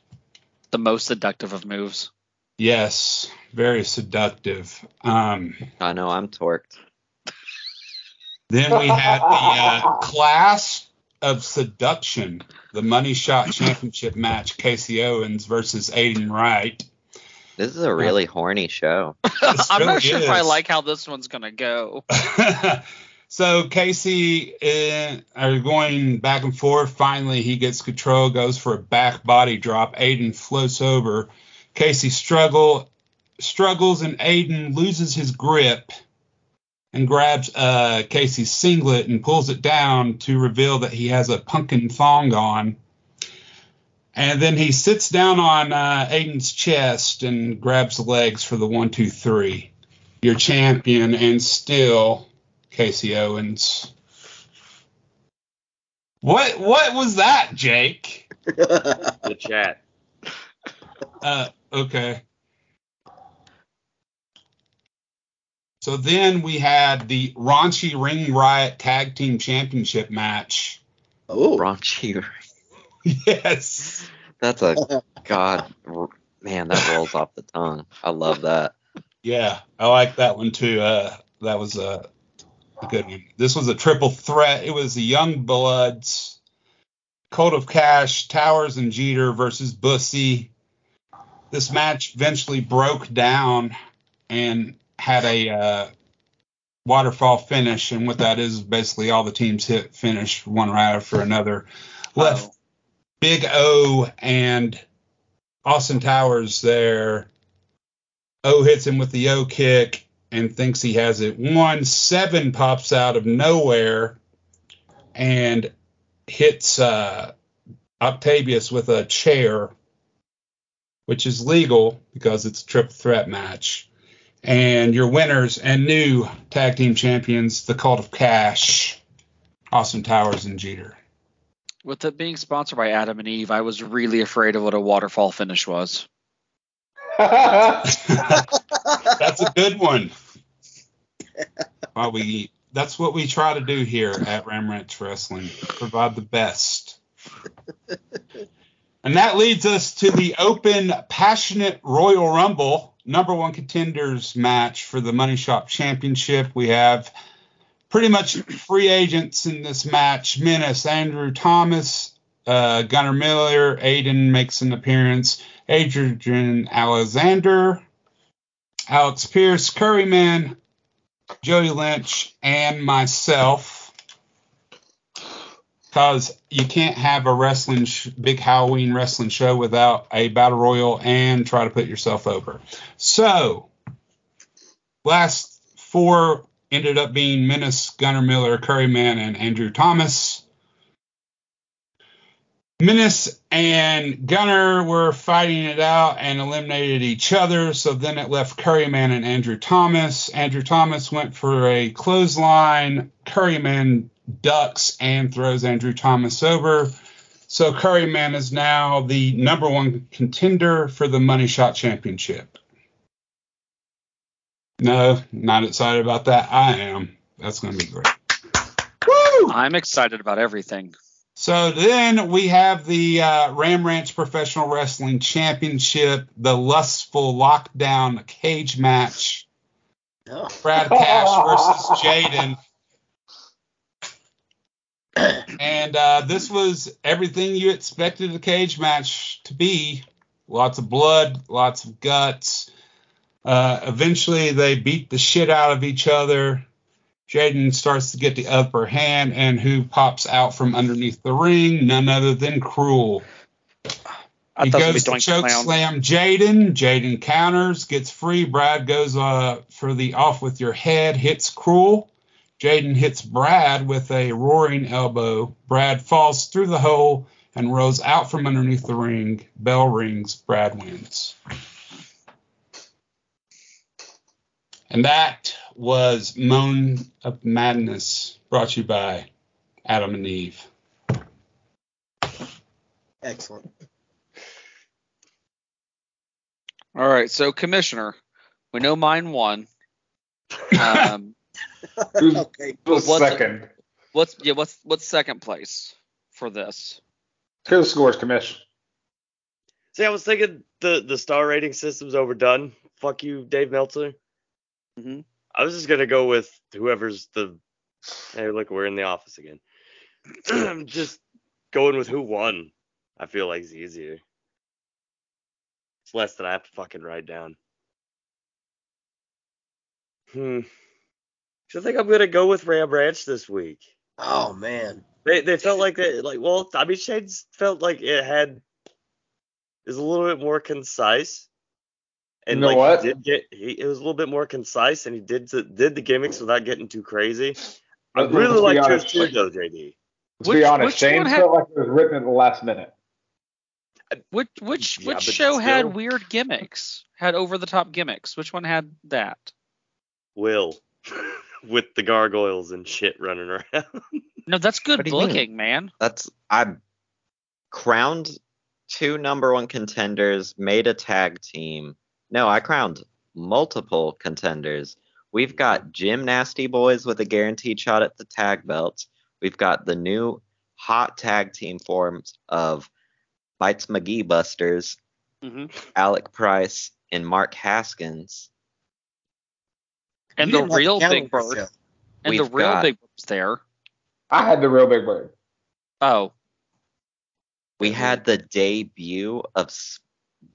the most seductive of moves. Yes, very seductive. Um, I know I'm torqued. then we had the uh, class of seduction, the money shot championship match, Casey Owens versus Aiden Wright. This is a really horny show. *laughs* I'm really not sure if I like how this one's gonna go. *laughs* So Casey uh, are going back and forth. Finally, he gets control, goes for a back body drop. Aiden floats over. Casey struggle struggles, and Aiden loses his grip and grabs uh, Casey's singlet and pulls it down to reveal that he has a pumpkin thong on. And then he sits down on uh, Aiden's chest and grabs the legs for the one, two, three. Your champion and still Casey Owens. What what was that, Jayke? *laughs* the chat. Uh, okay. So then we had the Raunchy Ring Riot Tag Team Championship match. Oh, Raunchy. *laughs* Yes. That's a *laughs* god, man. That rolls off the tongue. I love that. Yeah, I like that one too. Uh, that was a, a good one. This was a triple threat. It was the Young Bloods, Code of Cash, Towers, and Jeter versus Bussy. This match eventually broke down and had a uh, waterfall finish, and what that is is basically all the teams hit finish one right after another. Left Big O and Austin Towers there. O hits him with the O kick and thinks he has it. One seven pops out of nowhere and hits uh, Octavius with a chair, which is legal because it's a triple threat match. And your winners and new tag team champions, the Cult of Cash, Austin Towers and Jeter. With it being sponsored by Adam and Eve, I was really afraid of what a waterfall finish was. *laughs* That's a good one. We that's what we try to do here at Ram Ranch Wrestling. Provide the best. And that leads us to the open passionate Royal Rumble number one contenders match for the Money Shot Championship. We have pretty much free agents in this match. Menace, Andrew Thomas, uh, Gunnar Miller, Aiden makes an appearance. Adrian Alexander, Alex Pierce, Curryman, Jody Lynch, and myself. Because you can't have a wrestling, sh- big Halloween wrestling show without a battle royal and try to put yourself over. So, last four ended up being Menace, Gunnar Miller, Curryman, and Andrew Thomas. Menace and Gunnar were fighting it out and eliminated each other. So then it left Curryman and Andrew Thomas. Andrew Thomas went for a clothesline. Curryman ducks and throws Andrew Thomas over. So Curryman is now the number one contender for the Money Shot Championship. No, not excited about that. I am. That's going to be great. I'm excited about everything. So then we have the uh, Ram Ranch Professional Wrestling Championship, the lustful lockdown cage match. Brad Cash versus Jaden. And uh, this was everything you expected a cage match to be. Lots of blood, lots of guts. Uh, eventually, they beat the shit out of each other. Jaden starts to get the upper hand, and who pops out from underneath the ring? None other than Cruel. I he goes to choke Clown. slam Jaden. Jaden counters, gets free. Brad goes uh, for the off with your head, hits Cruel. Jaden hits Brad with a roaring elbow. Brad falls through the hole and rolls out from underneath the ring. Bell rings. Brad wins. And that was Moan of Madness, brought to you by Adam and Eve. Excellent. All right, so Commissioner, we know mine won. Um, *laughs* okay. Who's what's- second? what's yeah, what's what's second place for this? Here's the scores, commission. See, I was thinking the the star rating system's overdone. Fuck you, Dave Meltzer. Mm Mhm. I was just gonna go with whoever's the. Hey, look, we're in the office again. I'm *clears throat* just going with who won. I feel like it's easier. It's less that I have to fucking write down. Hmm. I think I'm gonna go with Ram Ranch this week. Oh man. They they felt like they like well I mean Shane's felt like it had is a little bit more concise. And You know like what? he did get he it was a little bit more concise and he did the, did the gimmicks without getting too crazy. I Let's really be like yours honest, too like- though, JD. Let's Which- be honest, which Shane had- felt like it was written at the last minute. Uh, which which Yeah, which but show had weird gimmicks? Had over the top gimmicks? Which one had that? Will. *laughs* With the gargoyles and shit running around. No, that's good What do you mean? booking, man. That's I crowned two number one contenders, made a tag team. No, I crowned multiple contenders. We've got Jim Nasty Boys with a guaranteed shot at the tag belts. We've got the new hot tag team forms of Bites McGee Busters, hmm Alec Price, and Mark Haskins. And You the real Big count Bird. yourself. And the We've real got- Big Bird's there. I had the real Big Bird. Oh, We had the debut of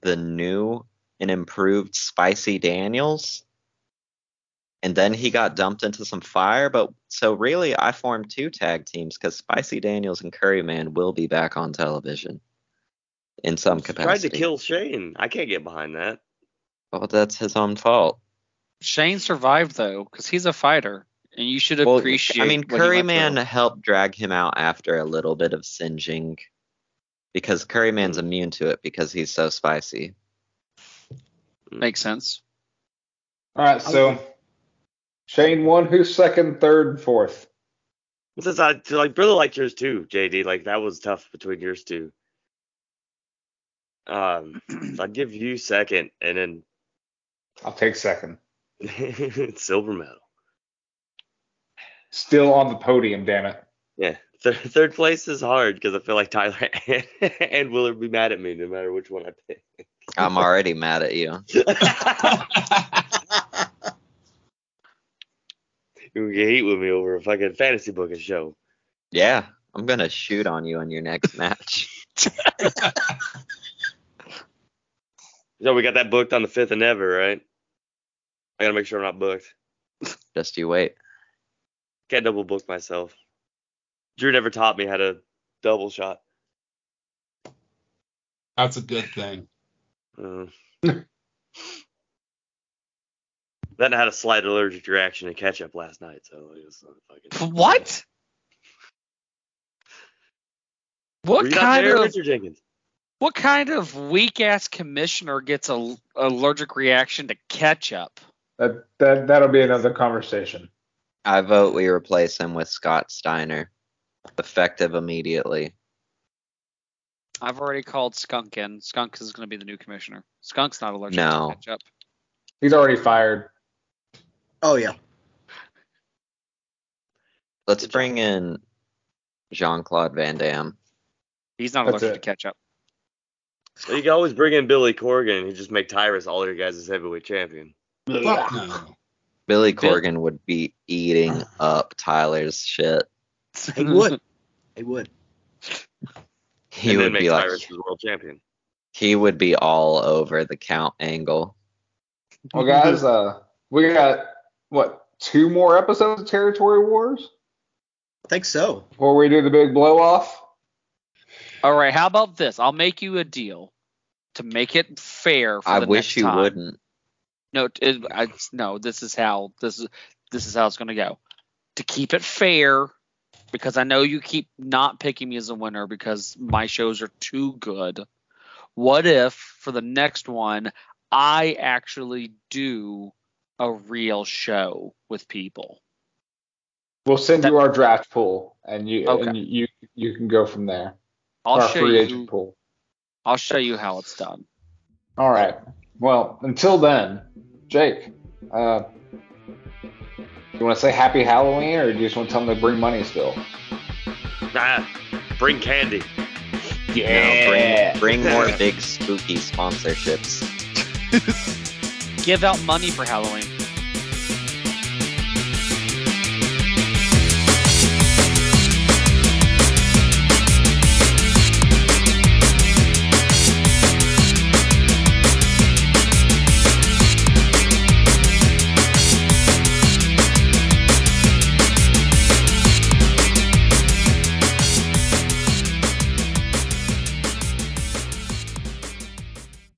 the new and improved Spicy Daniels. And then he got dumped into some fire. But so really, I formed two tag teams because Spicy Daniels and Curryman will be back on television in some Tried capacity. Tried to kill Shane. I can't get behind that. Well, that's his own fault. Shane survived though, because he's a fighter, and you should Well, appreciate. I mean, what he went Curryman through. helped drag him out after a little bit of singeing because Curryman's mm. immune to it because he's so spicy. Makes sense. All right, so Shane won. Who's second, third, fourth? Since I like really liked yours too, JD. Like that was tough between yours two. Um, *clears throat* I'd give you second, and then I'll take second. *laughs* silver medal. Still on the podium, damn it. Yeah, Th- third place is hard because I feel like Tyler and, *laughs* and Willard be mad at me no matter which one I pick. I'm already mad at you. You get heat with me over a fucking fantasy booking show. Yeah, I'm gonna shoot on you in your next match. *laughs* So we got that booked on the fifth and ever, right? I gotta make sure I'm not booked. Just you wait. Can't double book myself. Drew never taught me how to double shot. That's a good thing. Uh, *laughs* then I had a slight allergic reaction to ketchup last night, so it was uh, fucking. What? *laughs* What Were you not kind there, of Mr. Jenkins? what kind of weak ass commissioner gets a allergic reaction to ketchup? That that that'll be another conversation. I vote we replace him with Scott Steiner, effective immediately. I've already called Skunk in. Skunk is going to be the new commissioner. Skunk's not allergic No. to ketchup. He's already fired. Oh yeah. Let's bring in Jean Claude Van Damme. He's not That's allergic it. to ketchup. You can always bring in Billy Corgan and he just make Tyrus all your guys' heavyweight champion. Fuck no. Billy Corgan would be eating up Tyler's shit. He would. He would. He and would then make be like Tyrus the world champion. he would be all over the count angle. Well, guys, uh, we got what two more episodes of Territory Wars I think so. before we do the big blow off. All right, how about this? I'll make you a deal to make it fair for I the wish next you time. wouldn't. No, it, I, no. This is how this is this is how it's going to go. To keep it fair, because I know you keep not picking me as a winner because my shows are too good. What if for the next one I actually do a real show with people? We'll send That- you our draft pool, and you Okay. and you you can go from there. I'll our show free you. agent pool. I'll show you how it's done. All right. Well, until then, Jayke, uh, you want to say Happy Halloween, or do you just want to tell them to bring money still? Nah, bring candy. No, bring, bring *laughs* more big spooky sponsorships. Give out money for Halloween.